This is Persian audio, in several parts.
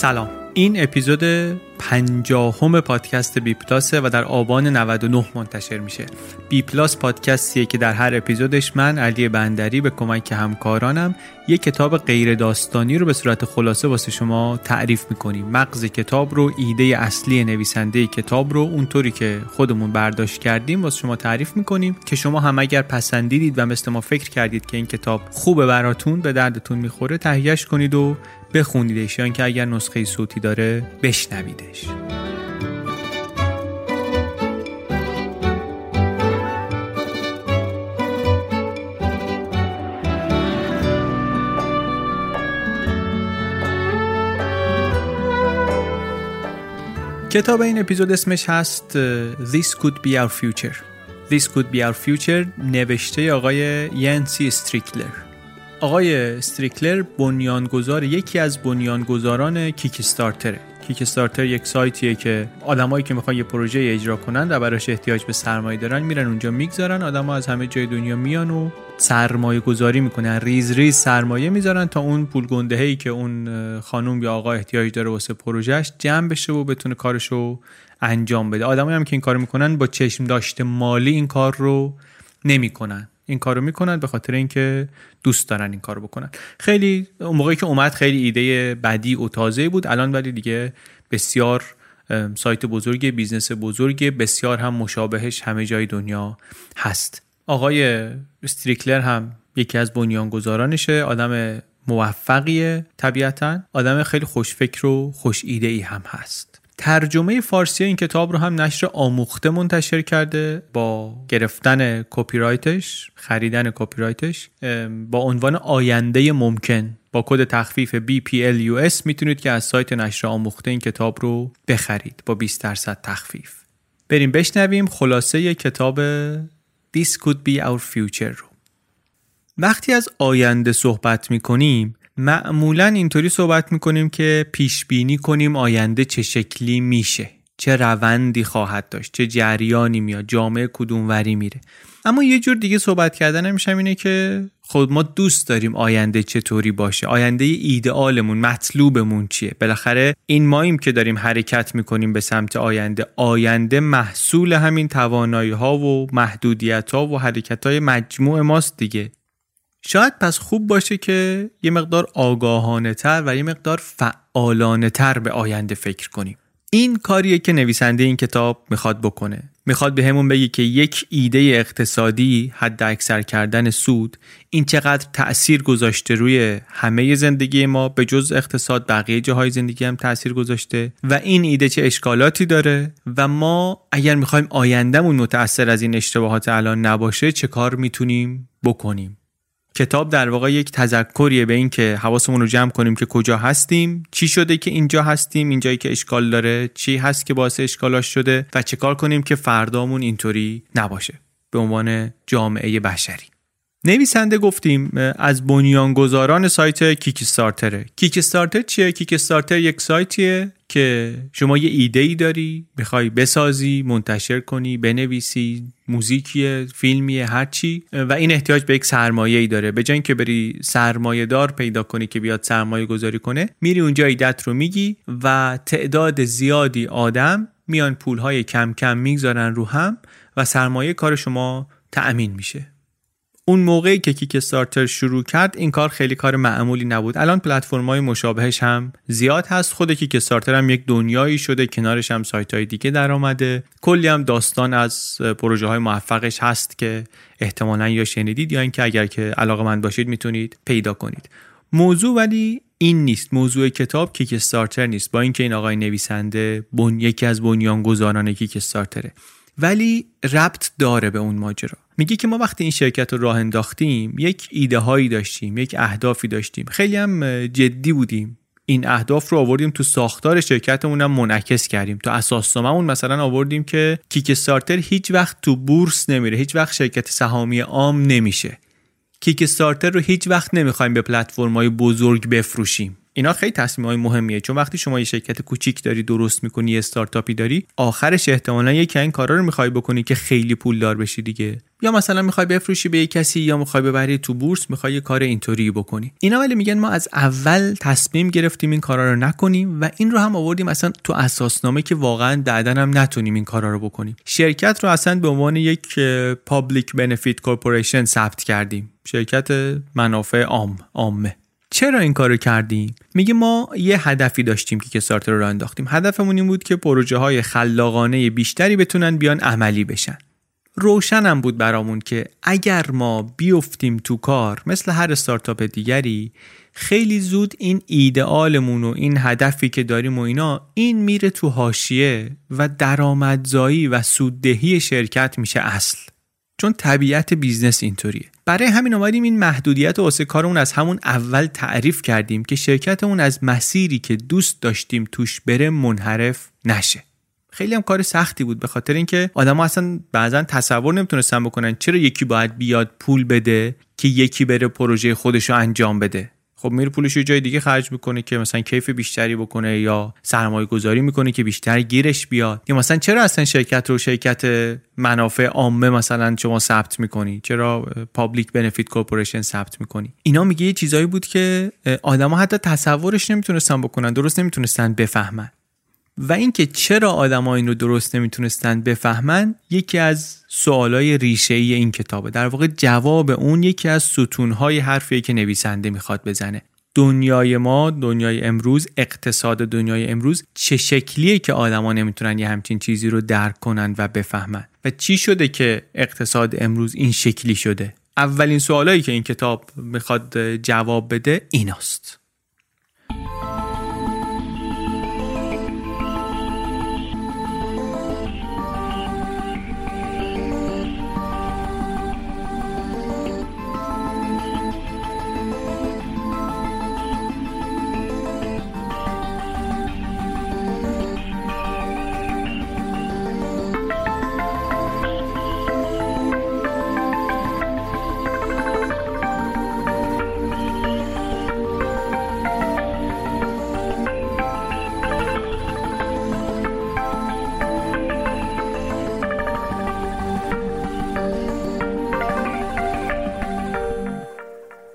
سلام. این اپیزود پنجاهم پادکست بی پلاسه و در آبان 99 منتشر میشه. بی پلاس پادکستیه که در هر اپیزودش من علی بندری به کمک همکارانم یک کتاب غیر داستانی رو به صورت خلاصه واسه شما تعریف می‌کنیم. مغز کتاب رو ایده اصلی نویسنده کتاب رو اونطوری که خودمون برداشت کردیم واسه شما تعریف می‌کنیم که شما هم اگر پسندیدید و مثل ما فکر کردید که این کتاب خوبه براتون به دردتون می‌خوره تهیهش کنید و بخونیدش یا اینکه اگر نسخه صوتی داره بشنویدش. کتاب این اپیزود اسمش هست This Could Be Our Future. This Could Be Our Future نوشته آقای ینسی استریکلر آقای استریکلر بنیانگذار یکی از بنیانگذاران Kickstarter ه Kickstarter یک سایتیه که آدمایی که می‌خوان یه پروژه اجرا کنن و براش احتیاج به سرمایه دارن میرن اونجا می‌گذارن. آدما از همه جای دنیا میان و سرمایه گذاری می‌کنن. ریز ریز سرمایه می‌ذارن تا اون پول گنده که اون خانم یا آقا احتیاج داره واسه پروژهش جمع بشه و بتونه کارشو انجام بده. آدمایی هم که این کارو می‌کنن با چشم داشته مالی این کار رو نمی‌کنن. این کارو می‌کنن به خاطر اینکه دوست دارن این کارو بکنن. خیلی اون موقعی که اومد خیلی ایده بدیع و تازه بود الان ولی دیگه بسیار سایت بزرگ بیزنس بزرگ بسیار هم مشابهش همه جای دنیا هست. آقای استریکلر هم یکی از بنیانگذارانشه آدم موفقیه طبیعتا. آدم خیلی خوشفکر و خوش ایده ای هم هست. ترجمه فارسی این کتاب رو هم نشر آموخته منتشر کرده با گرفتن کپی رایتش خریدن کپی رایتش با عنوان آینده ممکن. با کد تخفیف BPLUS می‌تونید که از سایت نشر آموخته این کتاب رو بخرید با 20 درصد تخفیف. بریم بشنویم خلاصه کتاب This Could Be Our Future رو. وقتی از آینده صحبت می‌کنیم معمولا اینطوری صحبت می‌کنیم که پیش بینی کنیم آینده چه شکلی میشه چه روندی خواهد داشت چه جریانی میاد جامعه کدوم وری میره. اما یه جور دیگه صحبت کردن هم اینه که خود ما دوست داریم آینده چطوری باشه. آینده ایدئالمون مطلوبمون چیه؟ بالاخره این ماییم که داریم حرکت می‌کنیم به سمت آینده. آینده محصول همین توانایی ها و محدودیت ها و حرکت های مجموع ماست دیگه. شاید پس خوب باشه که یه مقدار آگاهانه تر و یه مقدار فعالانه تر به آینده فکر کنیم. این کاریه که نویسنده این کتاب می‌خواد بکنه. می‌خواد به همون بگی که یک ایده اقتصادی حد اکثر کردن سود این چقدر تأثیر گذاشته روی همه زندگی ما به جز اقتصاد بقیه جاهای زندگی هم تأثیر گذاشته و این ایده چه اشکالاتی داره و ما اگر می‌خوایم آیندهمون متأثر از این اشتباهات الان نباشه چه کار می‌تونیم بکنیم؟ کتاب در واقع یک تذکریه به این که حواسمون رو جمع کنیم که کجا هستیم چی شده که اینجا هستیم اینجایی که اشکال داره چی هست که باعث اشکالاش شده و چه کار کنیم که فردامون اینطوری نباشه. به عنوان جامعه بشری. نویسنده گفتیم از بنیانگذاران سایت کیک استارتره کیک استارتر چیه؟ کیک استارتر یک سایتیه که شما یه ایده ای داری می‌خوای بسازی منتشر کنی بنویسی موزیکیه فیلمیه هرچی و این احتیاج به یک سرمایه ای داره. به جای که بری سرمایه دار پیدا کنی که بیاد سرمایه گذاری کنه میری اونجا ایدت رو میگی و تعداد زیادی آدم میان پولهای کم کم می‌گذارن رو هم و سرمایه کار شما تأمین میشه. اون موقعی که کیک استارتر شروع کرد این کار خیلی کار معمولی نبود. الان پلتفرم های مشابهش هم زیاد هست. خود کیک استارتر هم یک دنیایی شده کنارش هم سایت های دیگه در آمده کلی هم داستان از پروژه های موفقش هست که احتمالا یا شنیدید یا اینکه اگر که علاقه من باشید می‌تونید پیدا کنید. موضوع ولی این نیست. موضوع کتاب کیک استارتر نیست. با اینکه این آقای نویسنده بن... یکی از بنیانگذاران کیک استارتره ولی ربط داره به اون ماجرا. میگه که ما وقتی این شرکت رو راه انداختیم یک ایده هایی داشتیم یک اهدافی داشتیم. خیلی هم جدی بودیم. این اهداف رو آوردیم تو ساختار شرکتمون هم منعکس کردیم. تو اساسنامه‌مون مثلا آوردیم که کیک استارتر هیچ وقت تو بورس نمیره هیچ وقت شرکت سهامی عام نمیشه. کیک استارتر رو هیچ وقت نمی‌خوایم به پلتفرم‌های بزرگ بفروشیم. اینا خیلی تصمیم های مهمیه. چون وقتی شما یه شرکت کوچیک داری درست می‌کنی یه استارتاپی داری آخرش احتمالا یکی این کارا رو می‌خوای بکنی که خیلی پولدار بشی دیگه. یا مثلا می‌خوای بفروشی به یه کسی یا می‌خوای ببری تو بورس می‌خوای یه کار اینطوری بکنی. اینا ولی میگن ما از اول تصمیم گرفتیم این کارا رو نکنیم و این رو هم آوردیم اصلا تو اساسنامه که واقعا بعدا هم نتونیم این کارا رو بکنیم. شرکت رو اصلا به عنوان یک public benefit corporation ثبت کردیم. شرکت منافع عام عامه. چرا این کارو کردیم میگه ما یه هدفی داشتیم که Kickstarter رو انداختیم. هدفمون این بود که پروژه های خلاقانه بیشتری بتونن بیان عملی بشن. روشنم بود برامون که اگر ما بیفتیم تو کار مثل هر استارتاپ دیگری خیلی زود این ایدئالمون و این هدفی که داریم و اینا این میره تو حاشیه و درآمدزایی و سوددهی شرکت میشه اصل. چون طبیعت بیزنس اینطوریه. برای همین اومدیم این محدودیت و کارمون از همون اول تعریف کردیم که شرکتمون از مسیری که دوست داشتیم توش بره منحرف نشه. خیلی هم کار سختی بود به خاطر اینکه آدما اصلا بعضا تصور نمی‌تونستن بکنن چرا یکی باید بیاد پول بده که یکی بره پروژه خودش رو انجام بده. خب میره پولش یه جای دیگه خرج می‌کنه که مثلا کیف بیشتری بکنه یا سرمایه گذاری می‌کنه که بیشتر گیرش بیاد. یا مثلا چرا اصلا شرکت رو شرکت منافع عامه مثلا شما ثبت می‌کنی؟ چرا public benefit corporation ثبت می‌کنی؟ اینا میگه یه چیزایی بود که آدما حتی تصورش نمی‌تونستن بکنن درست نمی‌تونستن بفهمن. و اینکه چرا آدما این رو درست نمی‌تونستن بفهمن یکی از سوالای ریشه ای این کتابه. در واقع جواب اون یکی از ستونهای حرفی که نویسنده می‌خواد بزنه. دنیای ما دنیای امروز اقتصاد دنیای امروز چه شکلیه که آدما نمی‌تونن یه همچین چیزی رو درک کنن و بفهمن؟ و چی شده که اقتصاد امروز این شکلی شده؟ اولین سوالایی که این کتاب می‌خواد جواب بده ایناست.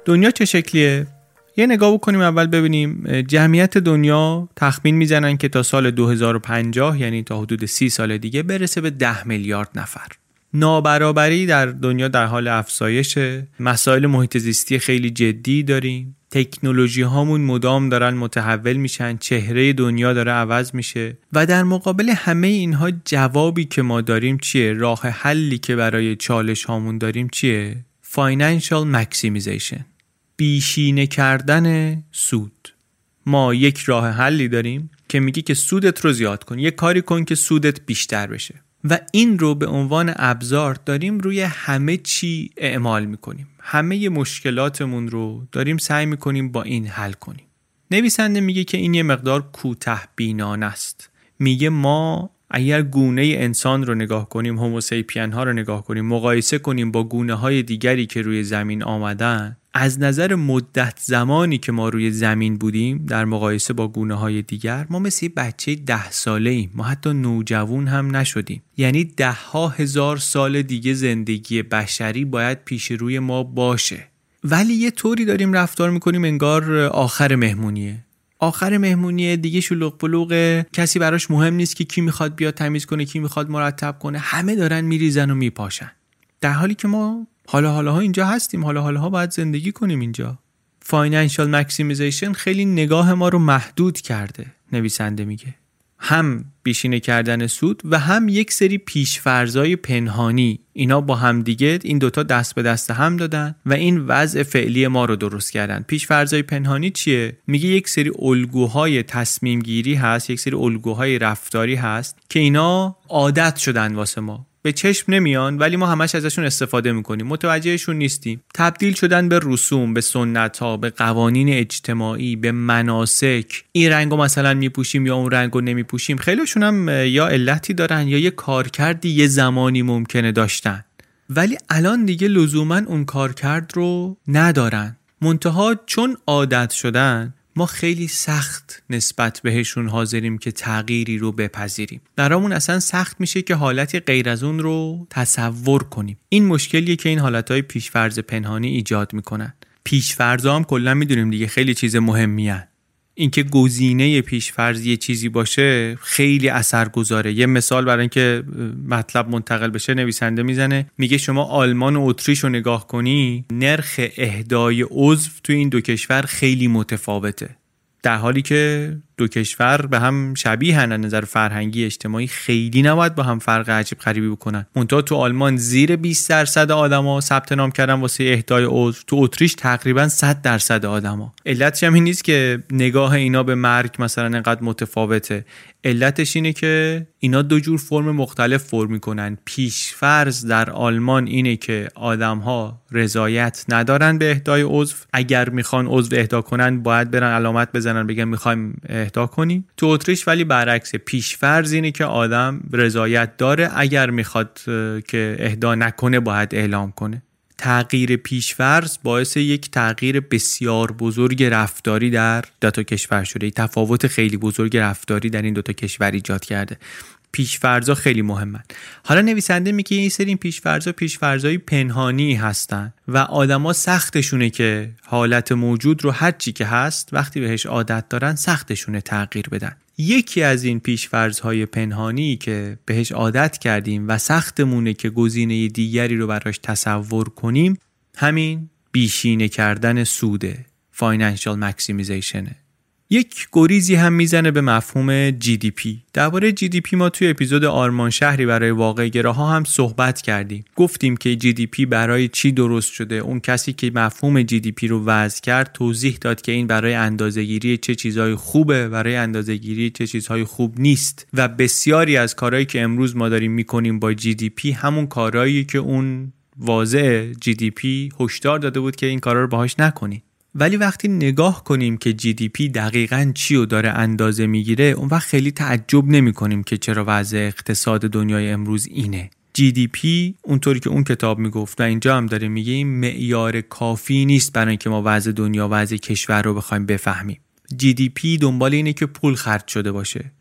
دنیا چه شکلیه؟ یه نگاه بکنیم اول ببینیم جمعیت دنیا تخمین می‌زنن که تا سال 2050 یعنی تا حدود 30 سال دیگه برسه به 10 میلیارد نفر. نابرابری در دنیا در حال افزایشه مسائل محیط زیستی خیلی جدی داریم. تکنولوژی هامون مدام دارن متحول میشن چهره دنیا داره عوض میشه و در مقابل همه اینها جوابی که ما داریم چیه؟ راه حلی که برای چالش هامون داریم چیه؟ Financial Maximization. بیشینه کردن سود. ما یک راه حلی داریم که میگی که سودت رو زیاد کن. یه کاری کن که سودت بیشتر بشه. و این رو به عنوان ابزار داریم روی همه چی اعمال می‌کنیم. همه مشکلاتمون رو داریم سعی می‌کنیم با این حل کنیم. نویسنده میگه که این یه مقدار کوته بینان است. میگه ما اگر گونه انسان رو نگاه کنیم هوموسیپین ها رو نگاه کنیم مقایسه کنیم با گونه های دیگری که روی زمین آمدن از نظر مدت زمانی که ما روی زمین بودیم در مقایسه با گونه های دیگر ما مثل بچه ده ساله ایم ما حتی نوجوان هم نشدیم. یعنی ده ها هزار سال دیگه زندگی بشری باید پیش روی ما باشه. ولی یه طوری داریم رفتار می‌کنیم انگار آخر مهمونیه. آخر مهمونی دیگه شلوغ پلوغ کسی براش مهم نیست که کی می‌خواد بیاد تمیز کنه کی می‌خواد مرتب کنه. همه دارن میریزن و میپاشن. در حالی که ما حالا حالا ها اینجا هستیم حالا حالا ها باید زندگی کنیم اینجا. financial maximization خیلی نگاه ما رو محدود کرده نویسنده میگه. هم بیشینه کردن سود و هم یک سری پیشفرزای پنهانی. اینا با هم دیگه این دوتا دست به دست هم دادن و این وضع فعلی ما رو درست کردن. پیشفرزای پنهانی چیه؟ میگه یک سری الگوهای تصمیم گیری هست یک سری الگوهای رفتاری هست که اینا عادت شدن واسه ما. به چشم نمیان ولی ما همش ازشون استفاده می‌کنیم. متوجهشون نیستیم. تبدیل شدن به رسوم به سنت ها به قوانین اجتماعی به مناسک. این رنگو مثلا میپوشیم یا اون رنگو نمیپوشیم. خیلیشون هم یا علتی دارن یا یه کارکردی یه زمانی ممکنه داشتن. ولی الان دیگه لزوما اون کارکرد رو ندارن. منتها چون عادت شدن ما خیلی سخت نسبت بهشون حاضریم که تغییری رو بپذیریم. برامون اصلا سخت میشه که حالتی غیر از اون رو تصور کنیم. این مشکلیه که این حالتهای پیشفرز پنهانی ایجاد می‌کنن. پیشفرزا هم کلا می‌دونیم دیگه خیلی چیز مهمی اینکه گزینه پیشفرض یه چیزی باشه خیلی اثر گذاره یه مثال برای اینکه مطلب منتقل بشه نویسنده می‌زنه میگه شما آلمان و اتریش رو نگاه کنی نرخ اهدای عضو تو این دو کشور خیلی متفاوته. در حالی که دو کشور به هم شبیه از نظر فرهنگی اجتماعی خیلی نباید با هم فرق عجیب غریبی بکنن. منتها تو آلمان زیر 20 درصد آدما ثبت نام کردن واسه اهدای عضو تو اتریش تقریبا 100 درصد آدما. علتش هم این نیست که نگاه اینا به مرگ مثلا انقدر متفاوته. علتش اینه که اینا دو جور فرم مختلف فرم می‌کنن. فرض در آلمان اینه که آدم ها رضایت ندارن به اهدای عضو. اگر می‌خوان عضو اهدا کنن باید برن علامت بزنن بگن می‌خوایم اهدا کنیم تو اتریش ولی برعکس فرض اینه که آدم رضایت داره اگر می‌خواد که اهدا نکنه باید اعلام کنه. تغییر پیشفرض باعث یک تغییر بسیار بزرگ رفتاری در دو تا کشور شده. تفاوت خیلی بزرگ رفتاری در این دو تا کشور ایجاد کرده. پیشفرضا خیلی مهمن. حالا نویسنده میگه این سری پیشفرضا پیشفرضای پنهانی هستن و آدما سختشونه که حالت موجود رو هر چی که هست وقتی بهش عادت دارن سختشونه تغییر بدن. یکی از این پیشفرزهای پنهانی که بهش عادت کردیم و سختمونه که گزینه دیگری رو براش تصور کنیم همین بیشینه کردن سوده فاینانشال مکسیمیزیشنه یک گریزی هم می‌زنه به مفهوم GDP درباره GDP ما توی اپیزود آرمان شهری برای واقع گراها هم صحبت کردیم. گفتیم که GDP برای چی درست شده؟ اون کسی که مفهوم GDP رو وضع کرد توضیح داد که این برای اندازهگیری چه چیزهای خوبه برای اندازهگیری چه چیزهای خوب نیست. و بسیاری از کارهایی که امروز ما داریم می‌کنیم با GDP همون کارهایی که اون واضع GDP هشدار داده بود که این کارا رو باهاش نکنید ولی وقتی نگاه کنیم که GDP دقیقا چی رو داره اندازه می‌گیره اون وقت خیلی تعجب نمی کنیم که چرا وضع اقتصاد دنیای امروز اینه. GDP اونطوری که اون کتاب می‌گفت و اینجا هم داره میگه این معیار کافی نیست برای اینکه ما وضع دنیا وضع کشور رو بخوایم بفهمیم. GDP دنبال اینه که پول خرج شده باشه.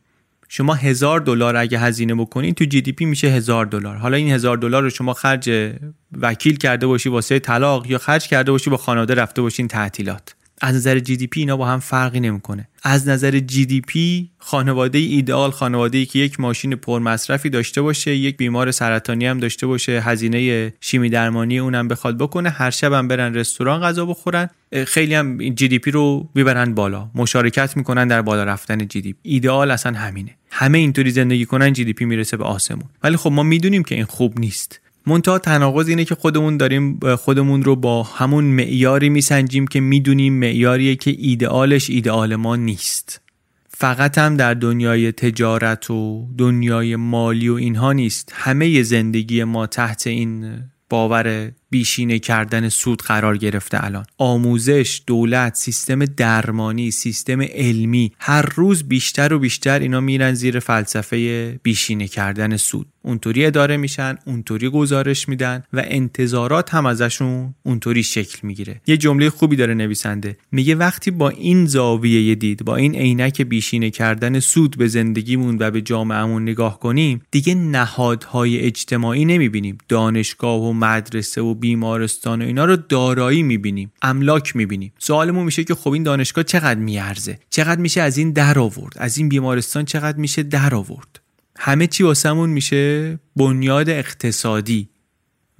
شما هزار دلار اگه هزینه بکنین تو GDP میشه هزار دلار. حالا این هزار دلار رو شما خرج وکیل کرده باشی واسه طلاق یا خرج کرده باشی با خانواده رفته باشین تعطیلات. از نظر GDP اینا با هم فرقی نمی‌کنه. از نظر GDP خانواده ایدئال خانواده ای که یک ماشین پرمصرفی داشته باشه یک بیمار سرطانی هم داشته باشه هزینه شیمی درمانی اونم بخواد بکنه هر شب هم برن رستوران غذا بخورن خیلی هم GDP رو می‌برن بالا. مشارکت می‌کنن در بالا رفتن GDP ایدئال اصلا همینه. همه اینطوری زندگی کنن GDP می‌رسه به آسمون. ولی خب ما می‌دونیم که این خوب نیست. منتها تناقض اینه که خودمون داریم خودمون رو با همون معیاری میسنجیم که می‌دونیم معیاریه که ایدئالش ایدئال ما نیست. فقط هم در دنیای تجارت و دنیای مالی و اینها نیست. همه زندگی ما تحت این باور بیشینه کردن سود قرار گرفته الان. آموزش دولت سیستم درمانی سیستم علمی هر روز بیشتر و بیشتر اینا میرن زیر فلسفه بیشینه کردن سود. اونطوری اداره میشن اونطوری گزارش میدن و انتظارات هم ازشون اونطوری شکل می‌گیره. یه جمله خوبی داره نویسنده. میگه وقتی با این زاویه دید با این عینک بیشینه کردن سود به زندگیمون و به جامعهمون نگاه کنیم دیگه نهادهای اجتماعی نمی‌بینیم. دانشگاه و مدرسه و بیمارستان و اینا رو دارایی می‌بینیم املاک می‌بینیم. سوالمون میشه که خب این دانشگاه چقدر میارزه؟ چقدر میشه از این در آورد؟ از این بیمارستان چقدر میشه در آورد؟ همه چی واسمون میشه بنیاد اقتصادی.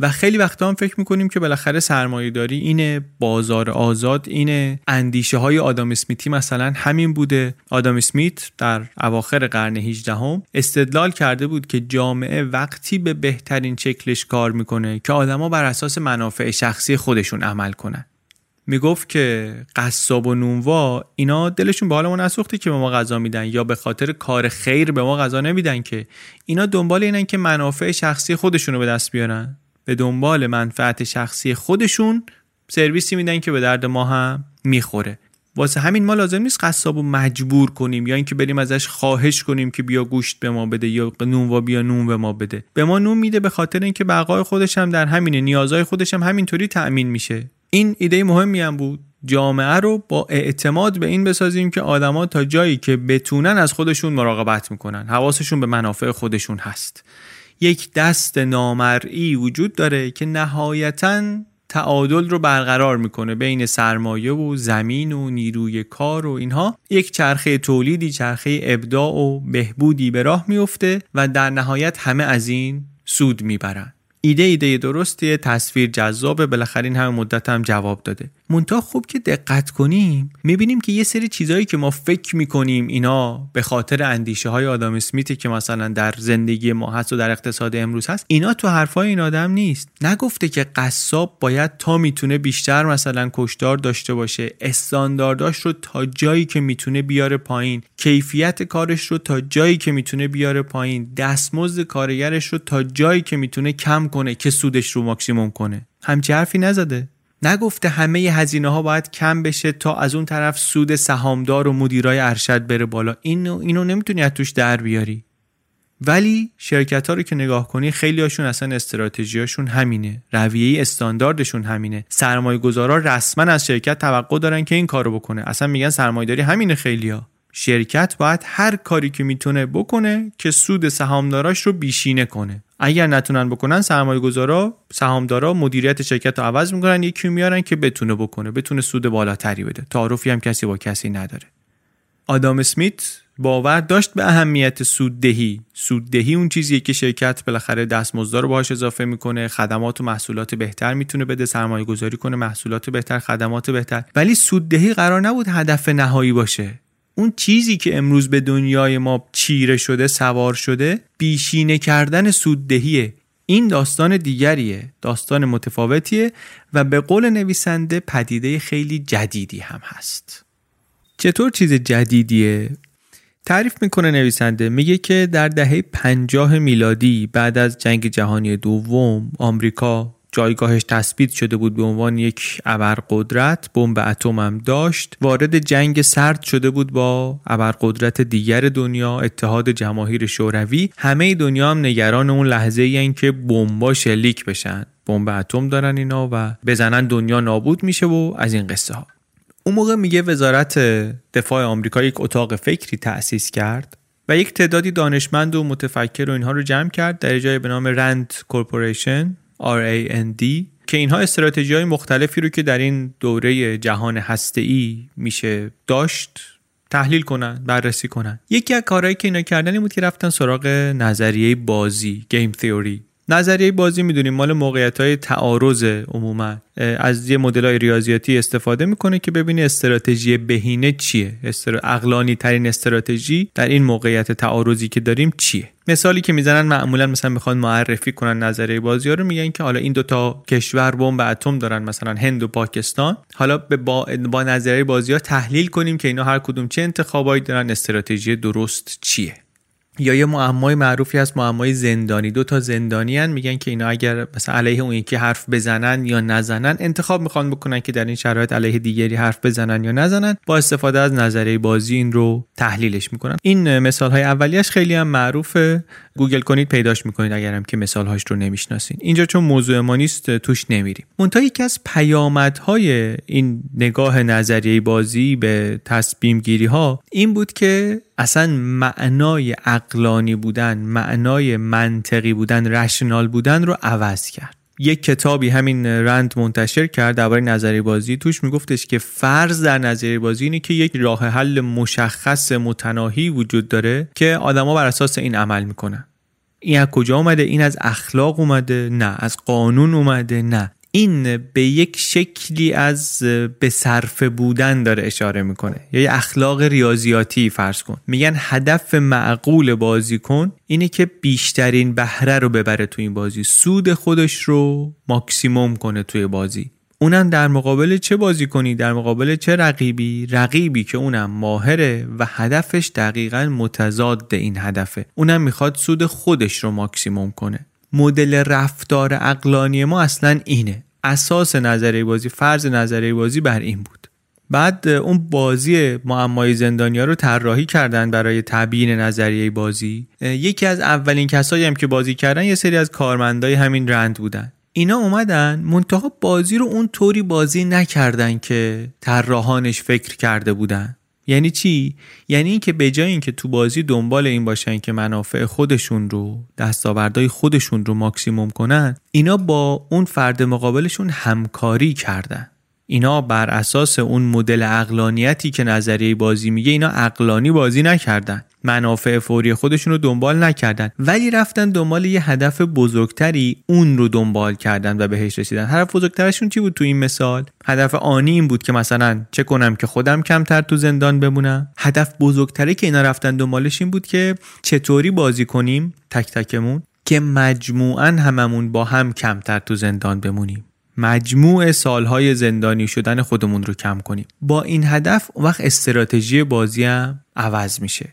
و خیلی وقتا هم فکر می‌کنیم که بالاخره سرمایه داری اینه بازار آزاد اینه. اندیشه های آدام اسمیتی مثلا همین بوده. آدام اسمیت در اواخر قرن 18 هم استدلال کرده بود که جامعه وقتی به بهترین شکلش کار می‌کنه که آدما بر اساس منافع شخصی خودشون عمل کنن. می‌گفت که قصاب و نونوا اینا دلشون به حال ما نسوخته که به ما غذا میدن یا به خاطر کار خیر به ما غذا نمیدن که. اینا دنبال اینن که منافع شخصی خودشون رو به دست بیارن. به دنبال منفعت شخصی خودشون سرویسی میدن که به درد ما هم می‌خوره. واسه همین ما لازم نیست قصاب مجبور کنیم یا اینکه بریم ازش خواهش کنیم که بیا گوشت به ما بده یا نون و بیا نون به ما بده. به ما نون میده به خاطر اینکه بقای خودش هم در همینه نیازهای خودش هم همینطوری تأمین میشه. این ایده مهمی هم بود. جامعه رو با اعتماد به این بسازیم که آدما تا جایی که بتونن از خودشون مراقبت می‌کنن. حواسشون به منافع خودشون هست. یک دست نامرئی وجود داره که نهایتا تعادل رو برقرار می‌کنه بین سرمایه و زمین و نیروی کار و اینها. یک چرخه تولیدی چرخه ابداع و بهبودی به راه میفته و در نهایت همه از این سود می‌برن. ایده ایده درستیه تصویر جذابه بالاخره این همه مدت هم جواب داده. منتها خوب که دقت کنیم می‌بینیم که یه سری چیزهایی که ما فکر می‌کنیم اینا به خاطر اندیشه های آدم اسمیتی که مثلا در زندگی ما هست و در اقتصاد امروز هست اینا تو حرفای این آدم نیست. نگفته که قصاب باید تا می‌تونه بیشتر مثلا کشدار داشته باشه استاندارداش رو تا جایی که می‌تونه بیاره پایین کیفیت کارش رو تا جایی که می‌تونه بیاره پایین دستمزد کارگرش رو تا جایی که می‌تونه کم کنه که سودش رو ماکسیموم کنه. همچی حرفی نزده. نگفته همه هزینه ها باید کم بشه تا از اون طرف سود سهامدار و مدیرای ارشد بره بالا. اینو اینو نمی‌تونی از توش در بیاری. ولی شرکت ها رو که نگاه کنی خیلی هاشون اصلا استراتژیاشون همینه. رویه استانداردشون همینه. سرمایه گذارا رسما از شرکت توقع دارن که این کارو بکنه. اصلا میگن سرمایه داری همینه خیلیا شرکت باید هر کاری که می‌تونه بکنه که سود سهامداراش رو بیشینه کنه. اگر نتونن بکنن سرمایه گذارا سهامدارا مدیریت شرکت رو عوض می‌کنن یکی میارن که بتونه بکنه بتونه سود بالاتری بده. تعارفی هم کسی با کسی نداره. آدام اسمیت باور داشت به اهمیت سوددهی. سوددهی اون چیزیه که شرکت بالاخره دستمزد رو باهاش اضافه می‌کنه خدمات و محصولات بهتر می‌تونه بده سرمایه گذاری کنه محصولات بهتر خدمات بهتر. ولی سوددهی قرار نبود هدف نهایی باشه. اون چیزی که امروز به دنیای ما چیره شده سوار شده بیشینه کردن سوددهیه این داستان دیگریه داستان متفاوتیه و به قول نویسنده پدیده خیلی جدیدی هم هست چطور چیز جدیدیه؟ تعریف می‌کنه نویسنده میگه که در دهه 50 میلادی بعد از جنگ جهانی دوم آمریکا جایگاهش تثبیت شده بود به عنوان یک ابرقدرت بمب اتم هم داشت. وارد جنگ سرد شده بود با ابرقدرت دیگر دنیا اتحاد جماهیر شوروی. همه دنیا هم نگران اون لحظه این که بمبا شلیک بشن. بمب اتم دارن اینا و بزنن دنیا نابود میشه و از این قصه ها اون موقع میگه وزارت دفاع آمریکا یک اتاق فکری تأسیس کرد و یک تعدادی دانشمند و متفکر و اینها رو جمع کرد در جای به نام رند کورپوریشن. RAND که که اینها استراتژی های مختلفی رو که در این دوره جهان هسته میشه داشت تحلیل کنن بررسی کنن. یکی از کارهایی که اینا کردن این بود که رفتن سراغ نظریه بازی گیم تیوری نظریه بازی می‌دونیم مال موقعیت های تعارض عموما. از یه مدل های ریاضیاتی استفاده می‌کنه که ببینه استراتژی بهینه چیه. استر... اقلانی ترین استراتژی در این موقعیت تعارضی که داریم چیه؟ مثالی که می‌زنن معمولا مثلا می‌خوان معرفی کنن نظریه بازی ها رو میگن که حالا این دوتا کشور بمب اتم دارن مثلا هند و پاکستان. حالا با, با نظریه بازی ها تحلیل کنیم که اینا هر کدوم چه انتخابایی دارن استراتژی درست چیه. یا یه معمای معروفی هست معمای زندانی. دو تا زندانی هن میگن که اینا اگر مثلا علیه اون یکی حرف بزنن یا نزنن انتخاب می‌خوان بکنن که در این شرایط علیه دیگری حرف بزنن یا نزنن. با استفاده از نظریه بازی این رو تحلیلش می‌کنن. این مثال های اولیش خیلی هم معروفه. گوگل کنید پیداش می‌کنید اگرم که مثال هاش رو نمی‌شناسین. اینجا چون موضوع ما نیست توش نمیریم. منتها یکی از پیامدهای این نگاه نظریه بازی به تصمیم گیری ها این بود که اصلا معنای اقلانی بودن معنای منطقی بودن رشنال بودن رو عوض کرد. یک کتابی همین رند منتشر کرد درباره نظری بازی. توش میگفتش که فرض در نظری بازی اینه که یک راه حل مشخص متناهی وجود داره که آدما بر اساس این عمل می‌کنن. این از کجا اومده؟ این از اخلاق اومده؟ نه. از قانون اومده؟ نه. این به یک شکلی از به صرفه بودن داره اشاره می‌کنه. یا یه اخلاق ریاضیاتی فرض کن. میگن هدف معقول بازیکن اینه که بیشترین بهره رو ببره توی این بازی. سود خودش رو ماکسیموم کنه توی بازی. اونم در مقابل چه بازی کنی در مقابل چه رقیبی؟ رقیبی که اونم ماهره و هدفش دقیقا متضاد این هدفه. اونم می‌خواد سود خودش رو ماکسیموم کنه. مدل رفتار اقلانی ما اصلا اینه. اساس نظریه بازی فرض نظریه بازی بر این بود. بعد اون بازی معمای زندانیا رو طراحی کردن برای تبیین نظریه بازی. یکی از اولین کسایی هم که بازی کردن یه سری از کارمندای همین رند بودن. اینا اومدن منتها بازی رو اون طوری بازی نکردن که طراحانش فکر کرده بودن. یعنی چی؟ یعنی اینکه به جای اینکه تو بازی دنبال این باشن که منافع خودشون رو دستاوردهای خودشون رو ماکسیموم کنن اینا با اون فرد مقابلشون همکاری کردن. اینا بر اساس اون مدل اقلانیتی که نظریه بازی میگه اینا اقلانی بازی نکردن. منافع فوری خودشون رو دنبال نکردن. ولی رفتن دنبال یه هدف بزرگتری اون رو دنبال کردن و بهش رسیدن. هدف بزرگترشون چی بود تو این مثال؟ هدف آنی این بود که مثلا چه کنم که خودم کمتر تو زندان بمونم؟ هدف بزرگتری که اینا رفتن دنبالش این بود که چطوری بازی کنیم؟ تک تکمون. که مجموعا هممون با هم کمتر تو زندان بمونیم. مجموع سالهای زندانی شدن خودمون رو کم کنیم. با این هدف وقت استراتژی بازی هم عوض میشه.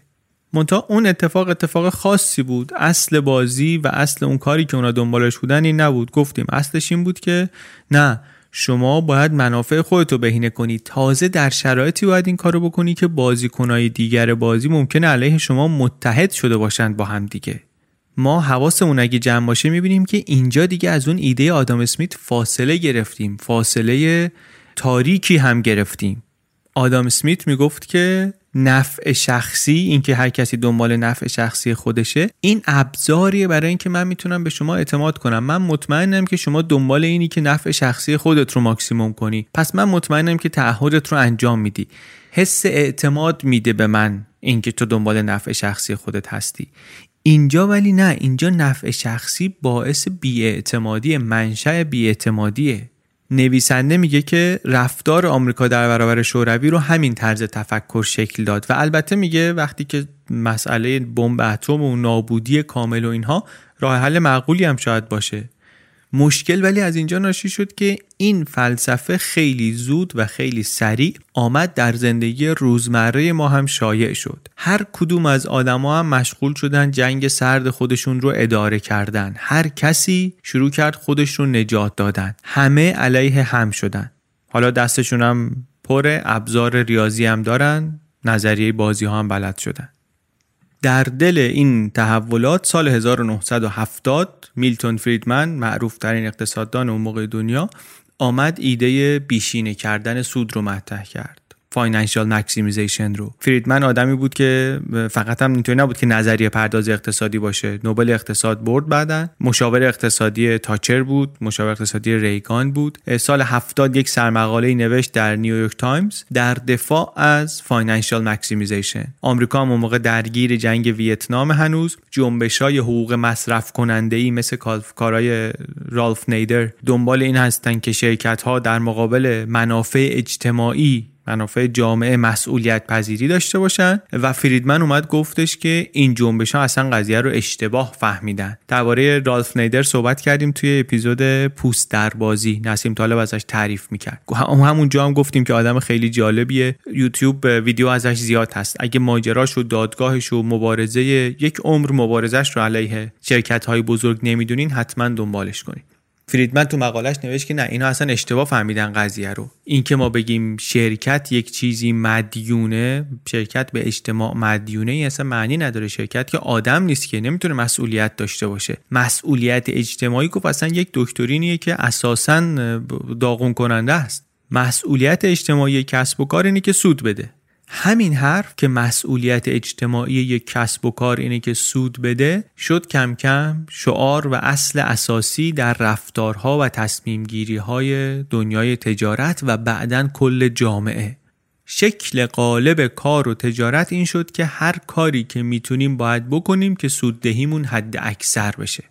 منتها اون اتفاق اتفاق خاصی بود. اصل بازی و اصل اون کاری که اونا دنبالش بودن این نبود. گفتیم اصلش این بود که نه شما باید منافع خودتو بهینه کنی. تازه در شرایطی باید این کارو بکنی که بازیکنهای دیگر بازی ممکنه علیه شما متحد شده باشند با هم دیگه. ما حواسمون اگه جمع باشه می‌بینیم که اینجا دیگه از اون ایده آدم اسمیت فاصله گرفتیم فاصله تاریکی هم گرفتیم. آدام اسمیت می‌گفت که نفع شخصی اینکه هر کسی دنبال نفع شخصی خودشه این ابزاریه برای اینکه من می‌تونم به شما اعتماد کنم. من مطمئنم که شما دنبال اینی که نفع شخصی خودت رو ماکسیموم کنی. پس من مطمئنم که تعهدت رو انجام میدی. حس اعتماد میده به من اینکه تو دنبال نفع شخصی خودت هستی. اینجا ولی نه اینجا نفع شخصی باعث بیاعتمادی منشأ بیاعتمادیه. نویسنده میگه که رفتار آمریکا در برابر شوروی رو همین طرز تفکر شکل داد و البته میگه وقتی که مسئله بمب اتم و نابودی کامل و اینها راه حل معقولی هم شاید باشه. مشکل ولی از اینجا ناشی شد که این فلسفه خیلی زود و خیلی سریع آمد در زندگی روزمره ما هم شایع شد. هر کدوم از آدما هم مشغول شدن جنگ سرد خودشون رو اداره کردن. هر کسی شروع کرد خودش رو نجات دادن. همه علیه هم شدن. حالا دستشون هم پر ابزار ریاضی هم دارن. نظریه بازی ها هم بلد شدن. در دل این تحولات سال 1970 میلتون فریدمن معروف ترین اقتصاددان اون موقع دنیا آمد ایده بیشینه کردن سود رو مطرح کرد. financial maximization رو. فریدمن آدمی بود که فقط هم اینطوری نبود که نظریه پرداز اقتصادی باشه. نوبل اقتصاد برد بعدا. مشاور اقتصادی تاچر بود. مشاور اقتصادی ریگان بود. سال 70 یک سرمقاله نوشت در نیویورک تایمز در دفاع از financial maximization آمریکا هم موقع درگیر جنگ ویتنام هنوز. جنبش های حقوق مصرف کننده ای مثل کارهای رالف نیدر دنبال این هستن که شرکت ها در مقابل منافع اجتماعی منافع جامعه مسئولیت پذیری داشته باشن و فریدمن اومد گفتش که این جنبش ها اصلا قضیه رو اشتباه فهمیدن. درباره رالف نیدر صحبت کردیم توی اپیزود پوست در بازی. نسیم طالب ازش تعریف می‌کرد. همونجا هم گفتیم که آدم خیلی جالبیه. یوتیوب ویدیو ازش زیاد هست. اگه ماجراش و دادگاهش و مبارزه یک عمر مبارزش رو علیه شرکت های بزرگ نمی‌دونین حتما دنبالش کنید فریدمن تو مقالش نوشت که نه اینا اصلا اشتباه فهمیدن قضیه رو. اینکه ما بگیم شرکت یک چیزی مدیونه شرکت به اجتماع مدیونه این اصلا معنی نداره. شرکت که آدم نیست که نمی‌تونه مسئولیت داشته باشه. مسئولیت اجتماعی گفت اصلا یک دکترینیه که اساسا داغون کننده است. مسئولیت اجتماعی کسب و کار اینه که سود بده. همین حرف که مسئولیت اجتماعی یک کسب و کار اینه که سود بده شد کم کم شعار و اصل اساسی در رفتارها و تصمیم گیری های دنیای تجارت و بعدا کل جامعه. شکل قالب کار و تجارت این شد که هر کاری که می‌تونیم باید بکنیم که سوددهیمون حد اکثر بشه.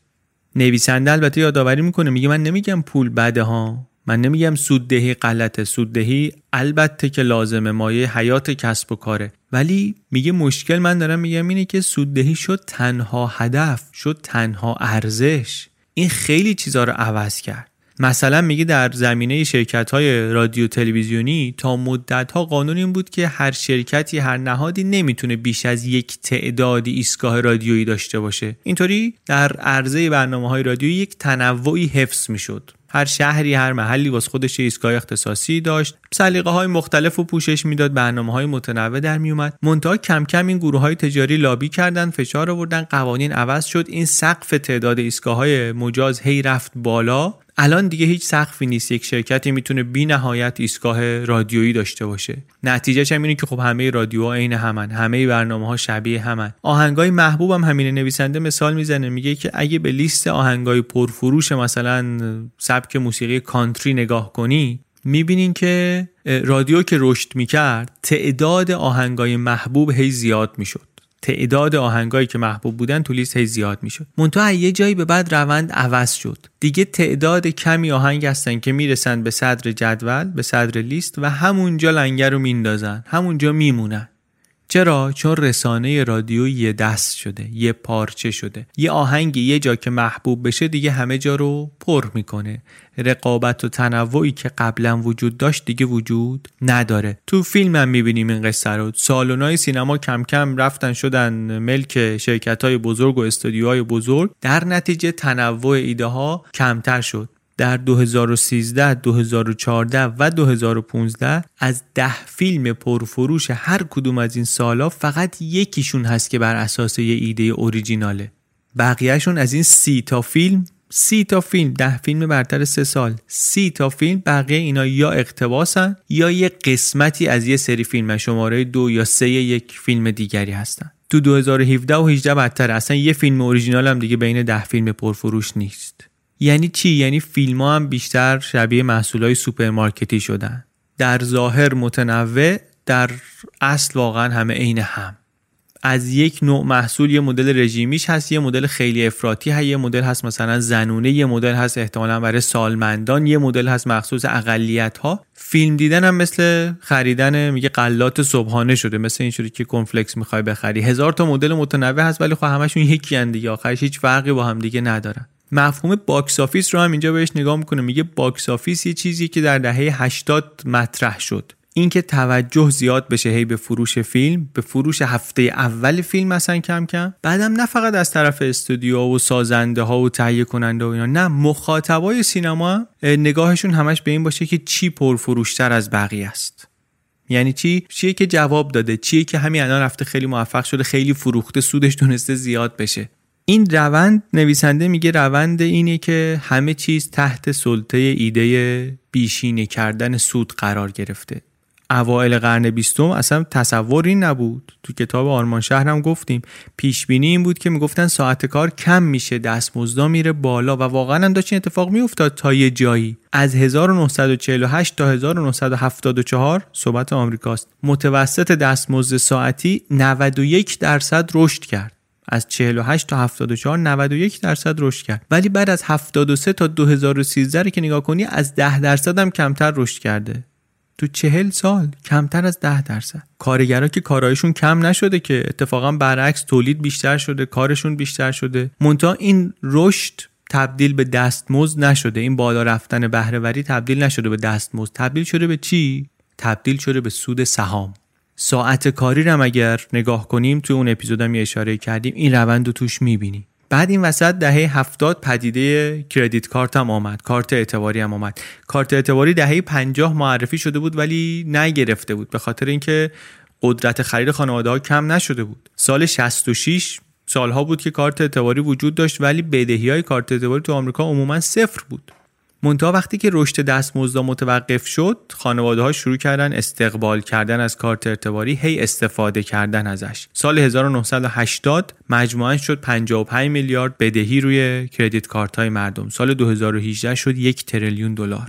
نویسنده البته یادآوری می‌کنه میگه من نمیگم پول بده ها. من نمیگم سوددهی غلطه سوددهی البته که لازمه مایه حیات کسب و کاره. ولی میگه مشکل من دارم میگم اینه که سوددهی شد تنها هدف شد تنها ارزش. این خیلی چیزا رو عوض کرد. مثلا میگه در زمینه شرکت های رادیو تلویزیونی تا مدت ها قانون این بود که هر شرکتی هر نهادی نمی‌تونه بیش از یک تعدادی ایستگاه رادیویی داشته باشه. اینطوری در عرضه برنامه های رادیویی یک تنوعی حفظ می‌شد. هر شهری هر محلی واسه خودش ایستگاه اختصاصی داشت. سلیقه های مختلف و پوشش می‌داد برنامه های متنوع در میومد منتها کم کم این گروه های تجاری لابی کردن فشار آوردن قوانین عوض شد. این سقف تعداد ایستگاه های مجاز هی رفت بالا. الان دیگه هیچ سقفی نیست. یک شرکتی می‌تونه بی نهایت ایستگاه رادیویی داشته باشه. نتیجهش هم اینه که خب همه رادیوها عین همن. همه برنامه ها شبیه همن. آهنگای محبوبم هم همین نویسنده مثال می‌زنه. میگه که اگه به لیست آهنگای پرفروش مثلا سبک موسیقی کانتری نگاه کنی می‌بینین که رادیو که رشد می‌کرد تعداد آهنگای محبوب هی زیاد می‌شد. تعداد آهنگایی که محبوب بودن تو لیست هی زیاد می‌شد. منتها یه جایی به بعد روند عوض شد. دیگه تعداد کمی آهنگ هستن که می‌رسن به صدر جدول به صدر لیست و همونجا لنگر رو میندازن. همونجا میمونن. چرا؟ چون رسانه رادیو یه دست شده یه پارچه شده. یه آهنگ یه جا که محبوب بشه دیگه همه جا رو پر می‌کنه. رقابت و تنوعی که قبلا وجود داشت دیگه وجود نداره. تو فیلم هم می‌بینیم این قصه رو. سالونای سینما کم کم رفتن شدن ملک شرکت های بزرگ و استودیوهای بزرگ. در نتیجه تنوع ایده ها کمتر شد. در 2013, 2014 و 2015 از ده فیلم پرفروش هر کدوم از این سالا فقط یکیشون هست که بر اساس یه ایده اوریجیناله. بقیهشون از این سی تا فیلم سی تا فیلم ده فیلم برتر سه سال. سی تا فیلم بقیه اینا یا اقتباسن یا یه قسمتی از یه سری فیلم شماره دو یا سه یک فیلم دیگری هستن. تو 2017 و 18 بدتر اصلا یه فیلم اوریجینال هم دیگه بین ده فیلم پرفروش نیست. یعنی چی؟ یعنی فیلم ها هم بیشتر شبیه محصول های سوپرمارکتی شدن. در ظاهر متنوع در اصل واقعا همه عین هم. از یک نوع محصول یه مدل رژیمیش هست یه مدل خیلی افراطی هست یه مدل هست مثلا زنونه یه مدل هست احتمالا برای سالمندان یه مدل هست مخصوص اقلیت ها فیلم دیدن هم مثل خریدن میگه غلات صبحانه شده مثل این شده که cornflakes می‌خوای بخری. هزار تا مدل متنوع هست ولی خب همشون یکی هن دیگه آخرش هیچ فرقی با هم دیگه ندارن. مفهوم box office رو هم اینجا بهش نگاه می‌کنه میگه box office یه چیزی که در دهه 80 مطرح شد. اینکه توجه زیاد بشه هی به فروش فیلم به فروش هفته اول فیلم مثلا کم کم بعدم نه فقط از طرف استودیو و سازنده ها و تهیه کننده و اینا نه مخاطبای سینما نگاهشون همش به این باشه که چی پرفروشتر از بقیه است. یعنی چی؟ چیه که جواب داده چیه که همین الان رفته خیلی موفق شده خیلی فروخته سودش دونسته زیاد بشه. این روند نویسنده میگه روند اینه که همه چیز تحت سلطه ایده بیشینه کردن سود قرار گرفته. اوایل قرن بیستم اصلا تصور این نبود. تو کتاب آرمان شهر هم گفتیم. پیش بینی این بود که می‌گفتن ساعت کار کم میشه دستمزدا میره بالا و واقعا هم داشت این اتفاق میافتاد تا یه جایی. از 1948 تا 1974 صحبت آمریکاست. متوسط دستمزد ساعتی 91 درصد رشد کرد. از 48 تا 74 91 درصد رشد کرد. ولی بعد از 73 تا 2013 که نگاه کنی از 10 درصد هم کمتر رشد کرده. تو چهل سال کمتر از ده درصد. کارگرا که کارایشون کم نشده که اتفاقا برعکس تولید بیشتر شده کارشون بیشتر شده. مونتا این رشد تبدیل به دستمزد نشده. این بالا رفتن بهرهوری تبدیل نشده به دستمزد. تبدیل شده به چی؟ تبدیل شده به سود سهام. ساعت کاری رو اگر نگاه کنیم تو اون اپیزودم یه اشاره کردیم این روند رو توش می‌بینی بعد این وسط دهه 70 پدیده کردیت کارت هم آمد کارت اعتباری هم آمد. کارت اعتباری دهه 50 معرفی شده بود ولی نگرفته بود به خاطر اینکه قدرت خرید خانواده ها کم نشده بود. سال 66 سالها بود که کارت اعتباری وجود داشت ولی بدهی های کارت اعتباری تو آمریکا عموما صفر بود. منتها وقتی که رشد دستمزد متوقف شد خانواده ها شروع کردن استقبال کردن از کارت ارتباری هی استفاده کردن ازش. سال 1980 مجموعا شد 55 میلیارد بدهی روی کردیت کارت های مردم. سال 2018 شد یک تریلیون دلار.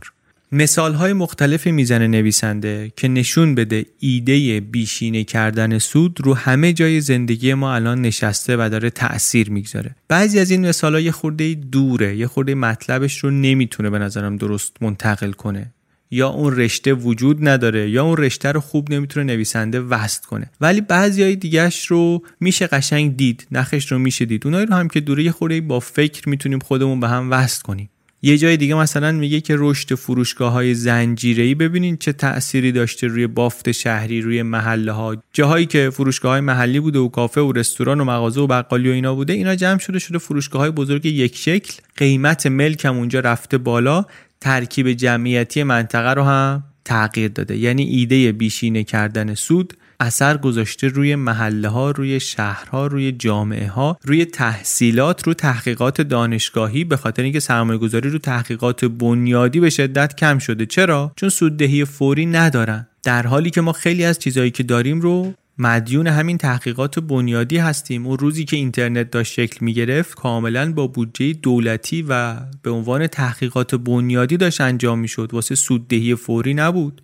مثال های مختلفی می‌زنه نویسنده که نشون بده ایده بیشینه کردن سود رو همه جای زندگی ما الان نشسته و داره تأثیر می‌گذاره. بعضی از این مثال های خورده دوره یه خورده مطلبش رو نمی‌تونه به نظرم درست منتقل کنه. یا اون رشته وجود نداره یا اون رشته رو خوب نمی‌تونه نویسنده وست کنه. ولی بعضی های دیگهش رو میشه قشنگ دید نخش رو میشه دید. اونایی رو هم که دوره یه خورده با فکر می‌تونیم خودمون به هم وست کنیم. یه جای دیگه مثلا میگه که رشد فروشگاه های زنجیره ببینین چه تأثیری داشته روی بافت شهری روی محله ها جاهایی که فروشگاه های محلی بوده و کافه و رستوران و مغازه و بقالی و اینا بوده اینا جمع شده شده فروشگاه های بزرگ یک شکل. قیمت ملک هم اونجا رفته بالا. ترکیب جمعیتی منطقه رو هم تغییر داده. یعنی ایده بیشینه کردن سود اثر گذاشته روی محله ها روی شهرها روی جامعه ها روی تحصیلات رو تحقیقات دانشگاهی به خاطر اینکه سرمایه گذاری رو تحقیقات بنیادی به شدت کم شده. چرا؟ چون سوددهی فوری ندارن. در حالی که ما خیلی از چیزهایی که داریم رو مدیون همین تحقیقات بنیادی هستیم. اون روزی که اینترنت داشت شکل می گرفت کاملا با بودجه دولتی و به عنوان تحقیقات بنیادی داشت انجام می شد واسه سوددهی فوری نبود.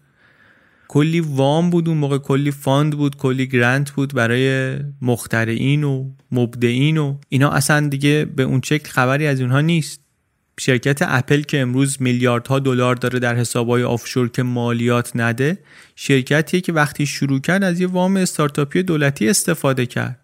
کلی وام بود اون موقع کلی fund بود کلی grant بود برای مخترعین و مبدعین و اینا. اصلا دیگه به اون شکل خبری از اونها نیست. شرکت اپل که امروز میلیاردها دلار داره در حسابهای offshore که مالیات نده شرکتیه که وقتی شروع کرد از یه وام استارتاپی دولتی استفاده کرد.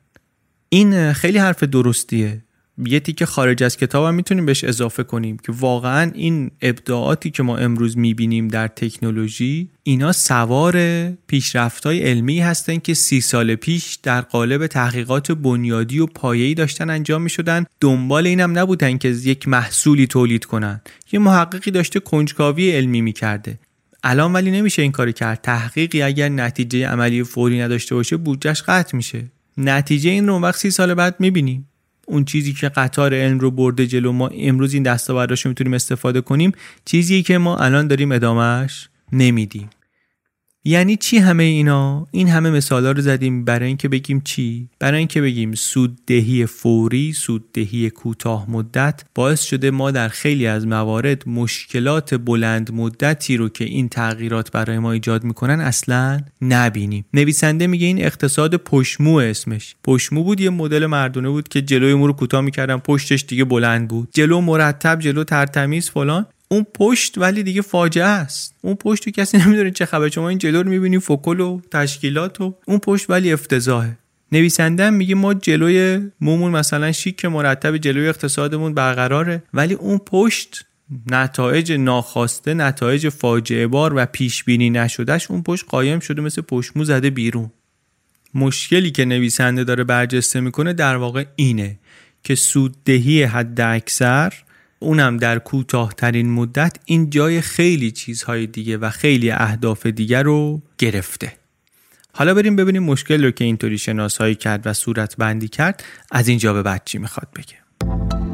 این خیلی حرف درستیه. یه تیکه خارج از کتاب هم می‌تونیم بهش اضافه کنیم که واقعا این ابداعاتی که ما امروز می‌بینیم در تکنولوژی اینا سوار پیشرفت های علمی هستن که سی سال پیش در قالب تحقیقات بنیادی و پایه‌ای داشتن انجام می‌شدن. دنبال اینم نبودن که یک محصولی تولید کنن. یه محققی داشته کنجکاوی علمی می‌کرده. الان ولی نمیشه این کاری کرد. تحقیقی اگر نتیجه عملی فوری نداشته باشه بودجش قطع میشه. نتیجه این رو وقت سی سال بعد می‌بینیم. اون چیزی که قطار علم رو برده جلو ما امروز این دستاورداش می‌تونیم استفاده کنیم. چیزی که ما الان داریم ادامهش نمیدیم. یعنی چی همه اینا؟ این همه مثالا رو زدیم برای اینکه بگیم چی؟ برای اینکه بگیم سوددهی فوری سوددهی کوتاه مدت باعث شده ما در خیلی از موارد مشکلات بلند مدتی رو که این تغییرات برای ما ایجاد می‌کنن اصلا نبینیم. نویسنده میگه این اقتصاد پشمو اسمش. پشمو بود یه مدل مردونه بود که جلوی مو رو کوتاه می‌کردن پشتش دیگه بلند بود. جلو مرتب جلو ترتمیز فلان. اون پشت ولی دیگه فاجعه است. اون پشت کسی نمی‌دونه چه خبر شما این جلو رو می‌بینی فکل و تشکیلات و اون پشت ولی افتضاحه. نویسنده میگه ما جلوی مومون مثلا شیک مرتب جلوی اقتصادمون برقراره. ولی اون پشت نتایج ناخواسته نتایج فاجعه بار و پیش بینی نشدهش اون پشت قایم شده مثل پشمو زده بیرون. مشکلی که نویسنده داره برجسته می‌کنه در واقع اینه که سوددهی حد اکثر اونم در کوتاهترین مدت این جای خیلی چیزهای دیگه و خیلی اهداف دیگه رو گرفته. حالا بریم ببینیم مشکل رو که اینطوری شناسایی کرد و صورت بندی کرد از اینجا به بعد چی می‌خواد بگه.